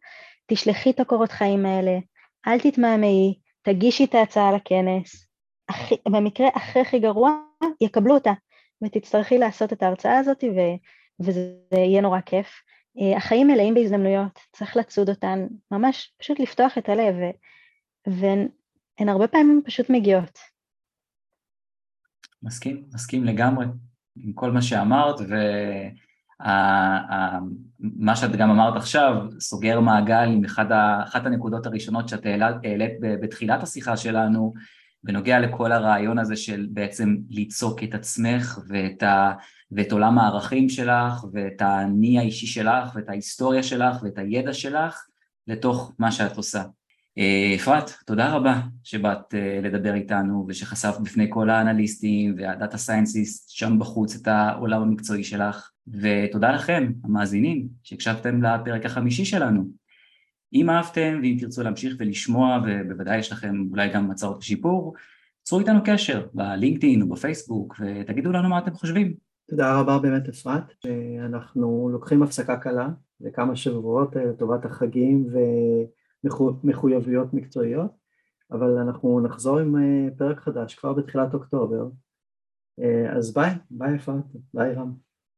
תשלחי את הקורות חיים האלה, אל תתמהמהי, תגישי את ההצעה לכנס, הכי, במקרה הכי הכי גרוע יקבלו אותה, ותצטרכי לעשות את ההרצאה הזאת ו, וזה יהיה נורא כיף. אה, החיים מלאים בהזדמנויות, צריך לצוד אותן, ממש פשוט לפתוח את הלב, והן הרבה פעמים פשוט מגיעות. מסכים, מסכים לגמרי עם כל מה שאמרת, ומה שאת גם אמרת עכשיו סוגר מעגל עם אחד ה, אחת הנקודות הראשונות שאת העלית בתחילת השיחה שלנו, בנוגע לכל הרעיון הזה של בעצם ליצוק את עצמך ואת, ה, ואת עולם הערכים שלך ואת האני האישי שלך ואת ההיסטוריה שלך ואת הידע שלך לתוך מה שאת עושה. אה, אפרת, תודה רבה שבאת אה, לדבר איתנו ושחשפת בפני כל האנליסטים והדאטה סיינסיסט שם בחוץ את העולם המקצועי שלך ותודה לכם המאזינים שהקשבתם לפרק החמישי שלנו. אם אהבתם ואם תרצו להמשיך ולשמוע ובוודאי יש לכם אולי גם הצעות לשיפור, צרו איתנו קשר בלינקדאין או בפייסבוק ותגידו לנו מה אתם חושבים. תודה רבה באמת אפרת, אנחנו לוקחים הפסקה קלה לכמה שבועות אה, לטובת החגים ומחויבויות מקצועיות, אבל אנחנו נחזור עם אה, פרק חדש כבר בתחילת אוקטובר. אה, אז ביי, ביי אפרת, ביי רם.